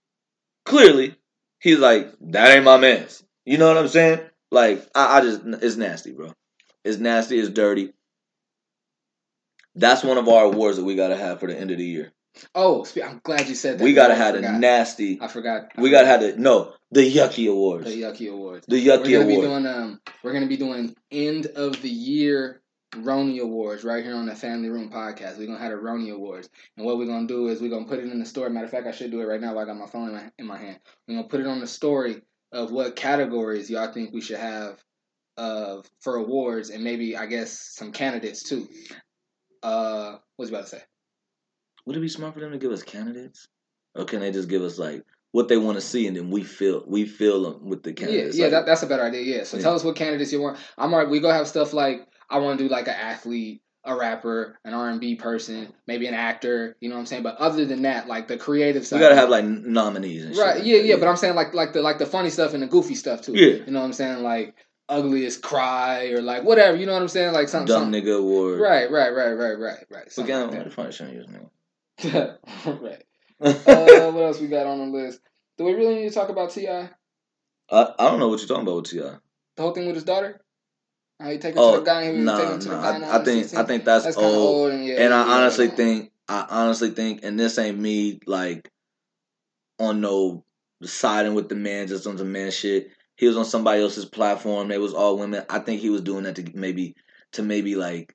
clearly, he's like that ain't my man's. You know what I'm saying? Like I, I just it's nasty, bro. It's nasty. It's dirty. That's one of our awards that we gotta have for the end of the year. Oh, I'm glad you said that. We gotta have a nasty. I forgot. I We gotta have the no the yucky awards. the Yucky Awards. The Yucky We're be doing um. We're gonna be doing end of the year Roni Awards right here on the Family Room podcast. We're gonna have the Roni Awards, and what we're gonna do is we're gonna put it in the story. Matter of fact, I should do it right now. While I got my phone in my in my hand. We're gonna put it on the story of what categories y'all think we should have of for awards, and maybe I guess some candidates too. Uh, what's you about to say? Would it be smart for them to give us candidates, or can they just give us like what they want to see, and then we fill we fill them with the candidates? yeah, Like, that, that's a better idea. Yeah. So Yeah. tell us what candidates you want. I'm alright. We gonna have stuff like I want to do like an athlete, a rapper, an R and B person, maybe an actor. You know what I'm saying? But other than that, like the creative side, we gotta have like nominees and shit. right. like Yeah, that, yeah. But I'm saying like like the like the funny stuff and the goofy stuff too. Yeah. You know what I'm saying? Like ugliest cry or like whatever. You know what I'm saying? Like something. dumb something. nigga award. Right, right, right, right, right, right. So Something again, like what the fuck use name? right. Uh, what else we got on the list? Do we really need to talk about T.I? The I, I don't know what you're talking about with T.I. The whole thing with his daughter. How he take her Oh to the guy? He was no, taking her to the guy I, I think I think that's, That's old. old, and yeah. and I yeah, honestly yeah. think I honestly think, and this ain't me like on no siding with the man just on some man shit. He was on somebody else's platform. It was all women. I think he was doing that to maybe to maybe like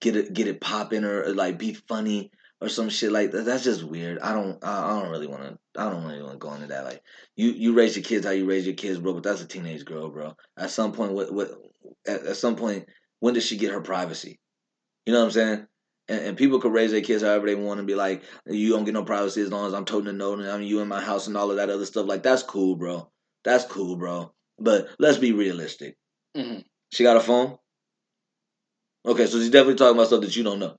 get it get it popping or like be funny or some shit like that. That's just weird. I don't I, don't really want to I don't really want to go into that. Like you you raise your kids how you raise your kids, bro. But that's a teenage girl, bro. At some point, what what at, at some point, when does she get her privacy? You know what I'm saying? And, and people could raise their kids however they want and be like, you don't get no privacy as long as I'm toting a note and I'm you in my house and all of that other stuff. Like that's cool, bro. That's cool, bro. But let's be realistic. hmm She got a phone. Okay, so she's definitely talking about stuff that you don't know.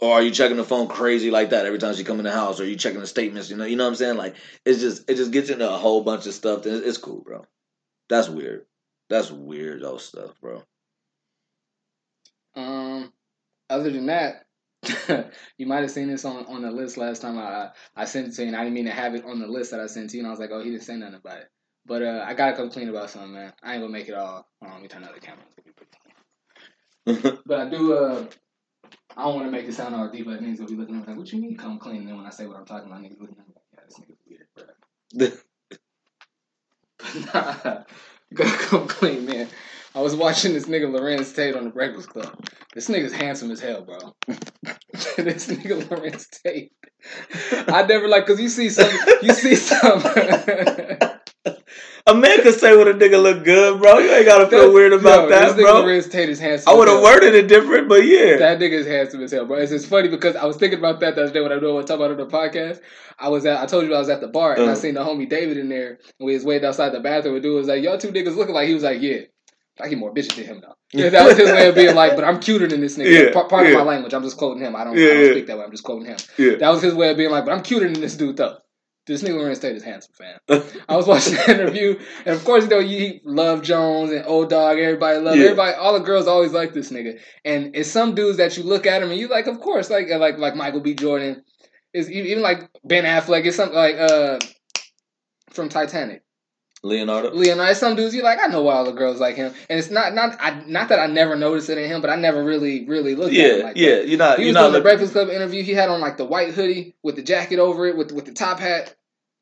Or are you checking the phone crazy like that every time she come in the house? Or are you checking the statements? You know, you know what I'm saying? Like it's just it just gets into a whole bunch of stuff. That it's cool, bro. That's weird. That's weird though stuff, bro. Um, other than that, you might have seen this on on the list last time I I sent it to you, and I didn't mean to have it on the list that I sent to you, and I was like, oh, he didn't say nothing about it. But uh, I gotta come clean about something, man. I ain't gonna make it all. Hold on, let me turn out the camera. But I do. Uh, I don't want to make it sound all deep, but niggas gonna be looking at me like, "What you mean come clean?" And then when I say what I'm talking about, niggas looking at me like, "Yeah, this nigga's weird, bro." But nah, you gotta come clean, man. I was watching this nigga Larenz Tate on the Breakfast Club. This nigga's handsome as hell, bro. this nigga Larenz Tate. I never like cause you see some, you see some. A man could say when a nigga look good, bro. You ain't gotta feel weird about that, this bro. Tate is handsome. I would have worded it different, but yeah. That nigga is handsome as hell, bro. It's just funny because I was thinking about that the other day when I knew I was talking about it on the podcast. I was at, I told you I was at the bar and I Uh-huh. seen the homie David in there and we was waiting outside the bathroom. And dude was like, "Y'all two niggas looking like." He was like, "Yeah." I get more bitches than him though. Yeah, that was his way of being like, but I'm cuter than this nigga. Yeah, Part, part yeah. of my language. I'm just quoting him. I don't, Yeah, I don't speak that way. I'm just quoting him. Yeah. That was his way of being like, but I'm cuter than this dude though. This nigga Larenz Tate is handsome, fam. I was watching the interview, and of course, you know, you love Jones and Old Dog. Everybody love Yeah. everybody. All the girls always like this nigga, and it's some dudes that you look at him and you like, of course, like like like Michael B. Jordan, is even like Ben Affleck. It's something like uh from Titanic. Leonardo. Leonardo. It's some dudes you like. I know why all the girls like him, and it's not not I not that I never noticed it in him, but I never really really looked at him Yeah, like yeah. that. You're not. He was doing the. Breakfast Club interview. He had on like the white hoodie with the jacket over it, with with the top hat,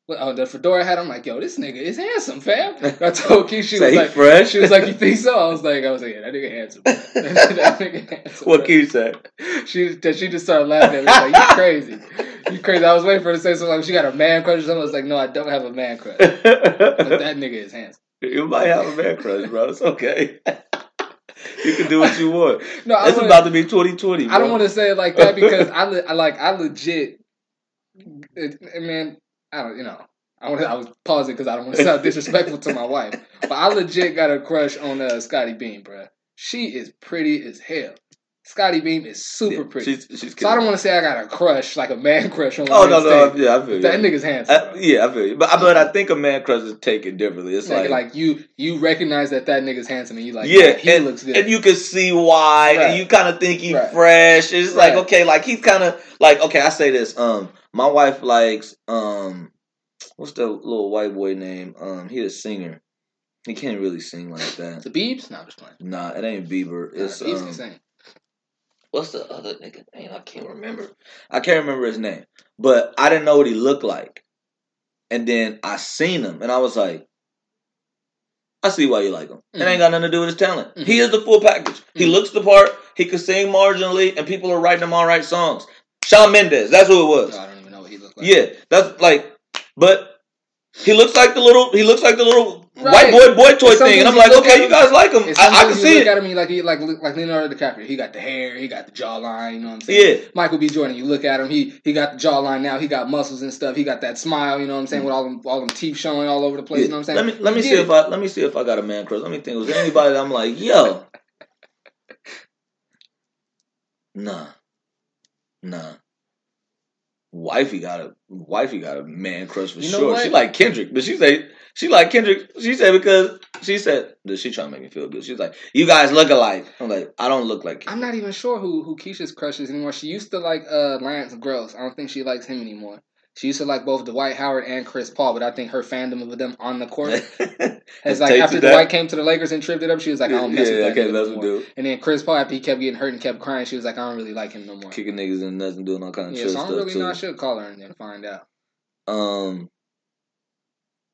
uh, the fedora hat. I'm like, yo, this nigga is handsome, fam. I told Keisha, she was like, fresh. she was like, you think so? I was like, I was like, yeah, that nigga handsome. that nigga handsome. what you say? She she just started laughing at me. Like, you crazy, you crazy. I was waiting for her to say something like she got a man crush or something. I was like, no, I don't have a man crush, but that nigga is handsome. you might have a man crush, bro. It's okay. you can do what you want. No, It's about to be 2020. I don't want to say it like that because I, le- I like I legit, I mean, I don't, you know, I want I was pausing because I don't want to sound disrespectful to my wife, but I legit got a crush on uh, Scottie Beam, bruh. She is pretty as hell. Scottie Beam is super Yeah, pretty. She's, she's so I don't want to say I got a crush, like a man crush on. Oh no, no, yeah, I feel you. that nigga's handsome. I, yeah, I feel you. But but I think a man crush is taken differently. It's Like, like, like you, you recognize that that nigga's handsome, and you like, yeah, he and, looks good. and you can see why, Right. and you kind of think he's Right. fresh. It's like okay, like he's kind of like okay. I say this. Um, my wife likes um, what's the little white boy name? Um, he's a singer. He can't really sing like that. the Beebs, no, I'm just playing. Nah, it ain't Bieber. Nah, It's Biebs um, can sing. what's the other nigga name? I can't remember. I can't remember his name. But I didn't know what he looked like. And then I seen him and I was like, I see why you like him. It ain't got nothing to do with his talent. Mhm. He is the full package. He Mhm. looks the part. He could sing marginally, and people are writing him all right songs. Shawn Mendes, that's who it was. No, I don't even know what he looked like. Yeah, that's like, but he looks like the little. He looks like the little Right. white boy boy toy thing, and I'm like, okay, at you him- guys like him. I, I can sometimes you see look it. at him, he like he like like Leonardo DiCaprio. He got the hair, he got the jawline. You know what I'm saying? Yeah, Michael B. Jordan. You look at him, he he got the jawline now. He got muscles and stuff. He got that smile. You know what I'm saying? With all them all them teeth showing all over the place. Yeah. You know what I'm saying? Let saying? me let me You see if I let me see if I got a man crush. Let me think. Was there anybody that I'm like, yo, nah, nah. Wifey got a wifey got a man crush for You know sure. what? She like Kendrick, but she say she like Kendrick. She said because she said that she trying to make me feel good. She's like, you guys look alike. I'm like, I don't look like. I'm not even sure who who Keisha's crush is anymore. She used to like uh Lance Gross. I don't think she likes him anymore. She used to like both Dwight Howard and Chris Paul, but I think her fandom of them on the court Has is like after Dwight came to the Lakers and tripped it up, she was like, I don't mess yeah, with that can't nigga mess no with more. dude. And then Chris Paul, after he kept getting hurt and kept crying, she was like, I don't really like him no more. Kicking niggas and nothing, doing all kind of Yeah, so I'm really too. not. I should call her and then find out. Um,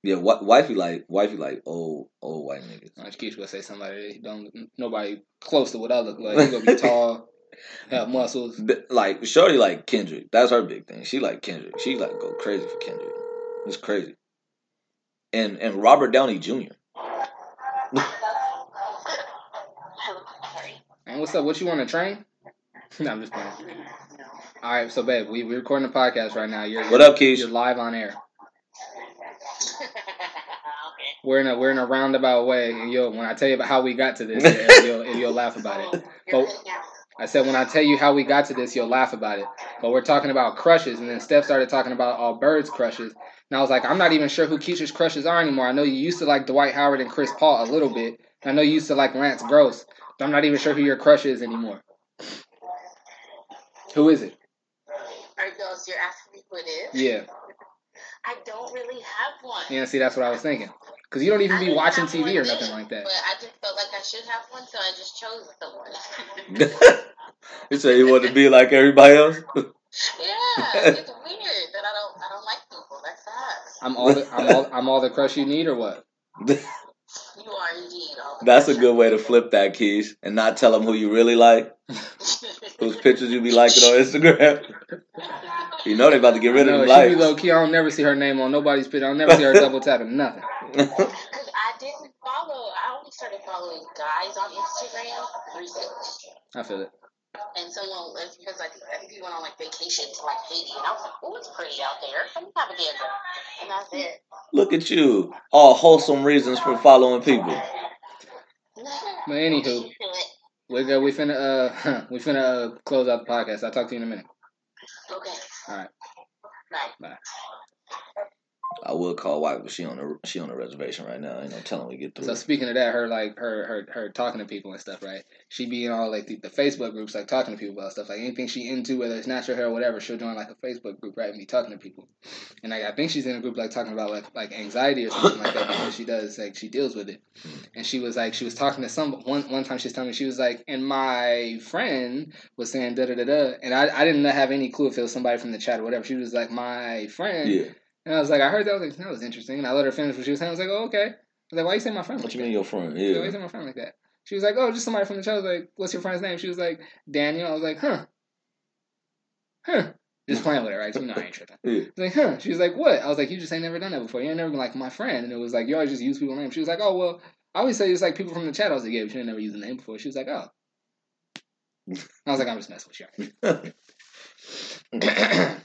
Yeah, wi- wifey like wifey like old old white niggas. I keep gonna say somebody don't nobody close to what I look like. You gonna be tall, have muscles. Like Shorty like Kendrick. That's her big thing. She like Kendrick. She like go crazy for Kendrick. It's crazy. And and Robert Downey Jr. Hello. And what's up? What you want to train? no, I'm just playing. All right, so babe, we we recording a podcast right now. You're What up, Keish? You're live on air. okay. We're in a we're in a roundabout way, and you'll when I tell you about how we got to this, yeah, you'll you'll laugh about it. You're But good now. I said when I tell you how we got to this, you'll laugh about it. But we're talking about crushes, and then Steph started talking about all birds' crushes. And I was like, I'm not even sure who Keisha's crushes are anymore. I know you used to like Dwight Howard and Chris Paul a little bit. I know you used to like Lance Gross, but I'm not even sure who your crush is anymore. Who is it? So you're asking me who it is? Yeah, I don't really have one. yeah. See, that's what I was thinking. Cause you don't even I be watching TV or then, nothing like that. But I just felt like I should have one, so I just chose the one. you say you want to be like everybody else? yeah, it's weird that I don't I don't like people. That's sad. I'm all the I'm all I'm all the crush you need or what? You are indeed. all the That's a good way to flip that, Keys, and not tell them who you really like, whose pictures you be liking on Instagram. You know they about to get rid No, of she them be low likes. key. I don't never see her name on nobody's picture. I'll never see her double tapping nothing. Because I didn't follow. I only started following guys on Instagram recently. I feel it. And someone, it's because I think, I think he went on like vacation to like Haiti, and I was like, "Oh, it's pretty out there. Let me have a gander." And that's it. Look at you, all wholesome reasons for following people. But anywho, we go. We finna uh we finna uh, close out the podcast. I'll talk to you in a minute. Okay. All right. Bye. Bye. I will call wife, but she on the she on the reservation right now. You know, telling we get through. So speaking of that, her like her her her talking to people and stuff, right? She be in all like the, the Facebook groups, like talking to people about stuff, like anything she into, whether it's natural hair or whatever. She'll join like a Facebook group, right, and be talking to people. And like, I think she's in a group like talking about like like anxiety or something like that because she does like she deals with it. Hmm. And she was like she was talking to some one one time she was telling me she was like, and my friend was saying da da da da, and I I didn't have any clue if it was somebody from the chat or whatever. She was like my friend. yeah. And I was like, I heard that. I was like, that was interesting. And I let her finish what she was saying. I was like, oh, okay. I was like, why you say my friend? What like you that? mean your friend? Like, why you say my friend like that? She was like, oh, just somebody from the chat. I was like, what's your friend's name? She was like, Daniel. I was like, huh. Huh. Just playing with her, right? So, know I ain't tripping. Yeah. I was like, huh. She was like, what? I was like, you just ain't never done that before. You ain't never been like my friend. And it was like, you always just use people's names. She was like, oh, well, I always say it's like people from the chat. I was like, yeah, but you ain't never used the name before. She was like, oh. I was like, I'm just messing with you.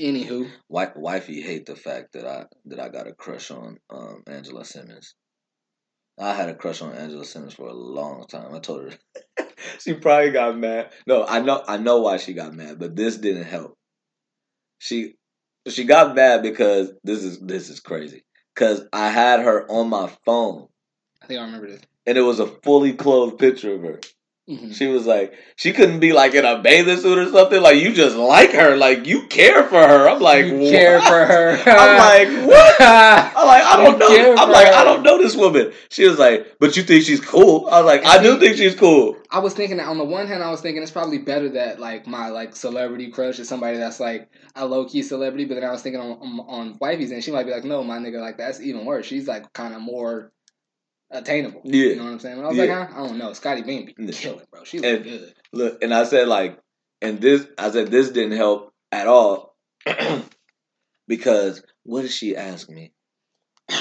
Anywho, Wife, wifey hate the fact that I that I got a crush on um, Angela Simmons. I had a crush on Angela Simmons for a long time. I told her she probably got mad. No, I know I know why she got mad, but this didn't help. She she got mad because this is this is crazy. Cause I had her on my phone I think I remember this. and it was a fully clothed picture of her. Mhm. She was like, she couldn't be like in a bathing suit or something. Like you just like her, like you care for her. I'm like, you care "What?" for her. I'm like, what? I'm like, I don't You know. I'm like, her. I don't know this woman. She was like, but you think she's cool? I was like, I do think she's cool. I was thinking that on the one hand, I was thinking it's probably better that like my like celebrity crush is somebody that's like a low key celebrity. But then I was thinking on on, on wifey's and she might be like, no, my nigga, like that's even worse. She's like kind of more attainable. Yeah. you know what I'm saying. I was Yeah. like, huh? I don't know. Scottie Beam be Yeah. killing, bro. She And- good. Look, and I said like, and this, I said this didn't help at all because what did she ask me?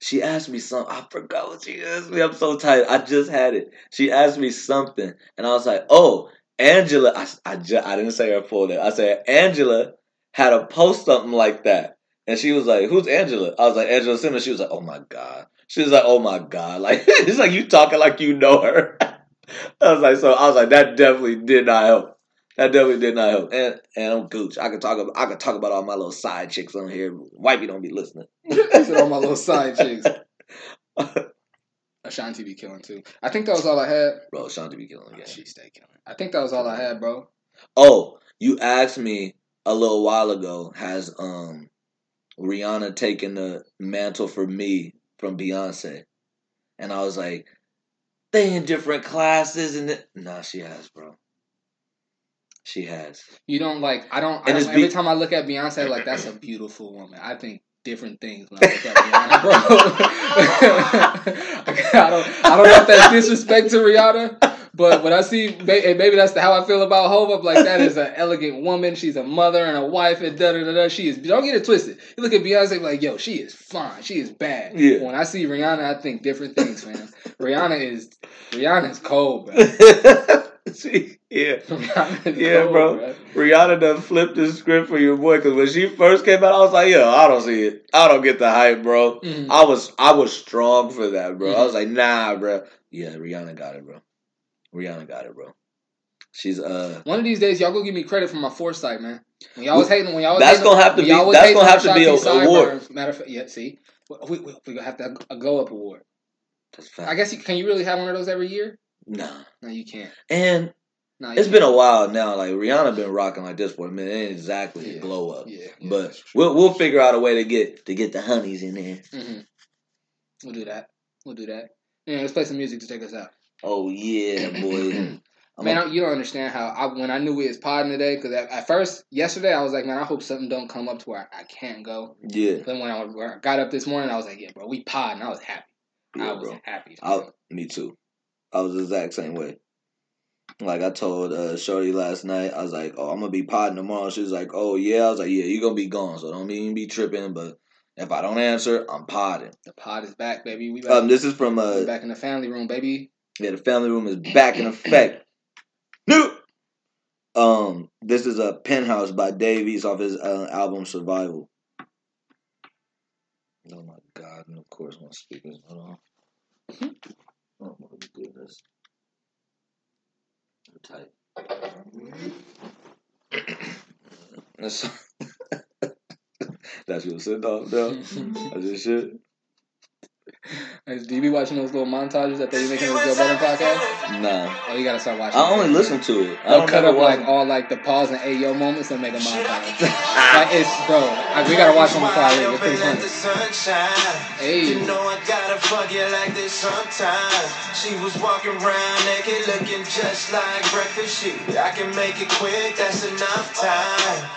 She asked me something. I forgot what she asked me. I'm so tired. I just had it. She asked me something, and I was like, "Oh, Angela." I I, ju- I didn't say her full name. I said Angela had a post something like that, and she was like, "Who's Angela?" I was like, "Angela Simmons." She was like, "Oh my god." She was like, "Oh my god!" Like it's like you talking like you know her. I was like, so I was like, that definitely did not help. That definitely did not help. And and I'm gooch. I could talk about I could talk about all my little side chicks on here. Wifey don't be listening. I said all my little side chicks. Ashanti be killing too. I think that was all I had. Bro, Shanti be killing Oh, again. she stay killing. I think that was all I had, bro. Oh, you asked me a little while ago, has um Rihanna taken the mantle for me from Beyonce? And I was like, they in different classes and it Nah, she has, bro. She has. You don't like. I don't. I don't every be- time I look at Beyonce, like that's a beautiful woman. I think different things when I look at Rihanna, bro. I don't, I don't know if that's disrespect to Rihanna, but when I see, and maybe that's the, how I feel about Hope. I'm like, that is an elegant woman. She's a mother and a wife, and da da da da. She is. Don't get it twisted. You look at Beyonce, like, yo, she is fine. She is bad. Yeah. When I see Rihanna, I think different things, man. Rihanna is, Rihanna is cold, bro. See, yeah. Rihanna Yeah, cold, bro. Rihanna done flipped the script for your boy because when she first came out, I was like, "Yo, I don't see it. I don't get the hype, bro." Mhm. I was I was strong for that, bro. I Mhm. was like, "Nah, bro." Yeah, Rihanna got it, bro. Rihanna got it, bro. She's uh. One of these days, y'all go give me credit for my foresight, man. When y'all was hating, when y'all was That's hating, gonna have to be- that's gonna have to be a award. Matter of fact, yeah. See, we we we gonna have to a go up award. That's fact. I guess you, can you really have one of those every year? Nah, No, you can't. and No, it's can't. been a while now. Like Rihanna been rocking like this for a minute. It ain't exactly a glow up, Yeah, yeah, but we'll we'll figure out a way to get to get the honeys in there. hmm We'll do that. We'll do that. Yeah, let's play some music to take us out. Oh yeah, boy. I'm Man, a- I, you don't understand how I when I knew we was podding today because at, at first yesterday I was like, man, I hope something don't come up to where I, I can't go. yeah, Then when I, when I got up this morning, I was like, yeah, bro, we pod, and I was happy. I yeah, was bro. happy. I, me too. I was the exact same way. Like I told uh, Shorty last night, I was like, "Oh, I'm gonna be podding tomorrow." She was like, "Oh yeah," I was like, "Yeah, you're gonna be gone, so don't even be tripping." But if I don't answer, I'm podding. The pod is back, baby. We back, Um, this is from uh, back in the family room, baby. Yeah, the family room is back in effect. New. Um, this is a penthouse by Dave East off his uh, album Survival. Oh my god! And of course, my speakers not on. Oh my goodness. Tight. That's that's your send off though. That's your shit. Hey, Do you be watching those little montages that they be making on the Joe Budden podcast? Nah, Oh, you gotta start watching. I only it. listen to it. I They'll don't cut never up like watch- all like the pause and ayo moments and make a montage. like it's bro, I, we gotta watch them before I leave. It's pretty funny. Hey. Fuck you like this sometimes. She was walking around naked, looking just like breakfast shit. I can make it quick, that's enough time.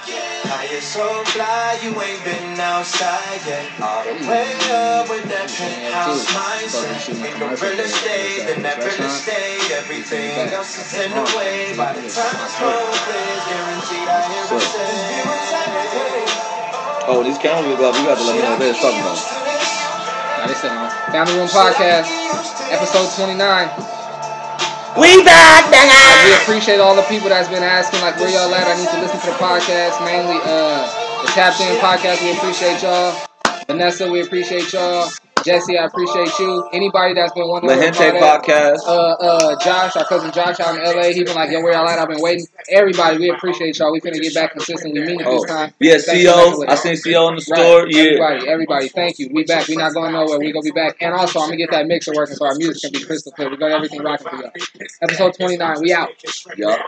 How you so fly, you ain't been outside yet. All the way up with that penthouse mindset. Ain't no real estate, then that real estate. Everything else is in the way. By the time I smoke this, guaranteed I hear it say. Oh, these cameras go. You got to let me know what they're talking about. Now this is on Family Room Podcast, episode twenty nine. We back, We appreciate all the people that's been asking, like, where y'all at? I need to listen to the podcast. Mainly, uh, the Tapped In podcast. We appreciate y'all. Vanessa, we appreciate y'all. Jesse, I appreciate you. Anybody that's been wanting La Gente podcast. Uh, uh, Josh, our cousin Josh out in LA, he's been like, yo, where y'all at? I've been waiting. Everybody, we appreciate y'all. We finna get back consistent. We mean it this Oh, time. yeah, Thanks for messing CO. I seen CO in the Right. store. Yeah. Everybody, everybody, thank you. We back. We not going nowhere. We gonna be back. And also, I'm gonna get that mixer working so our music can be crystal clear. We got everything rocking for y'all. Episode 29. We out. Yup.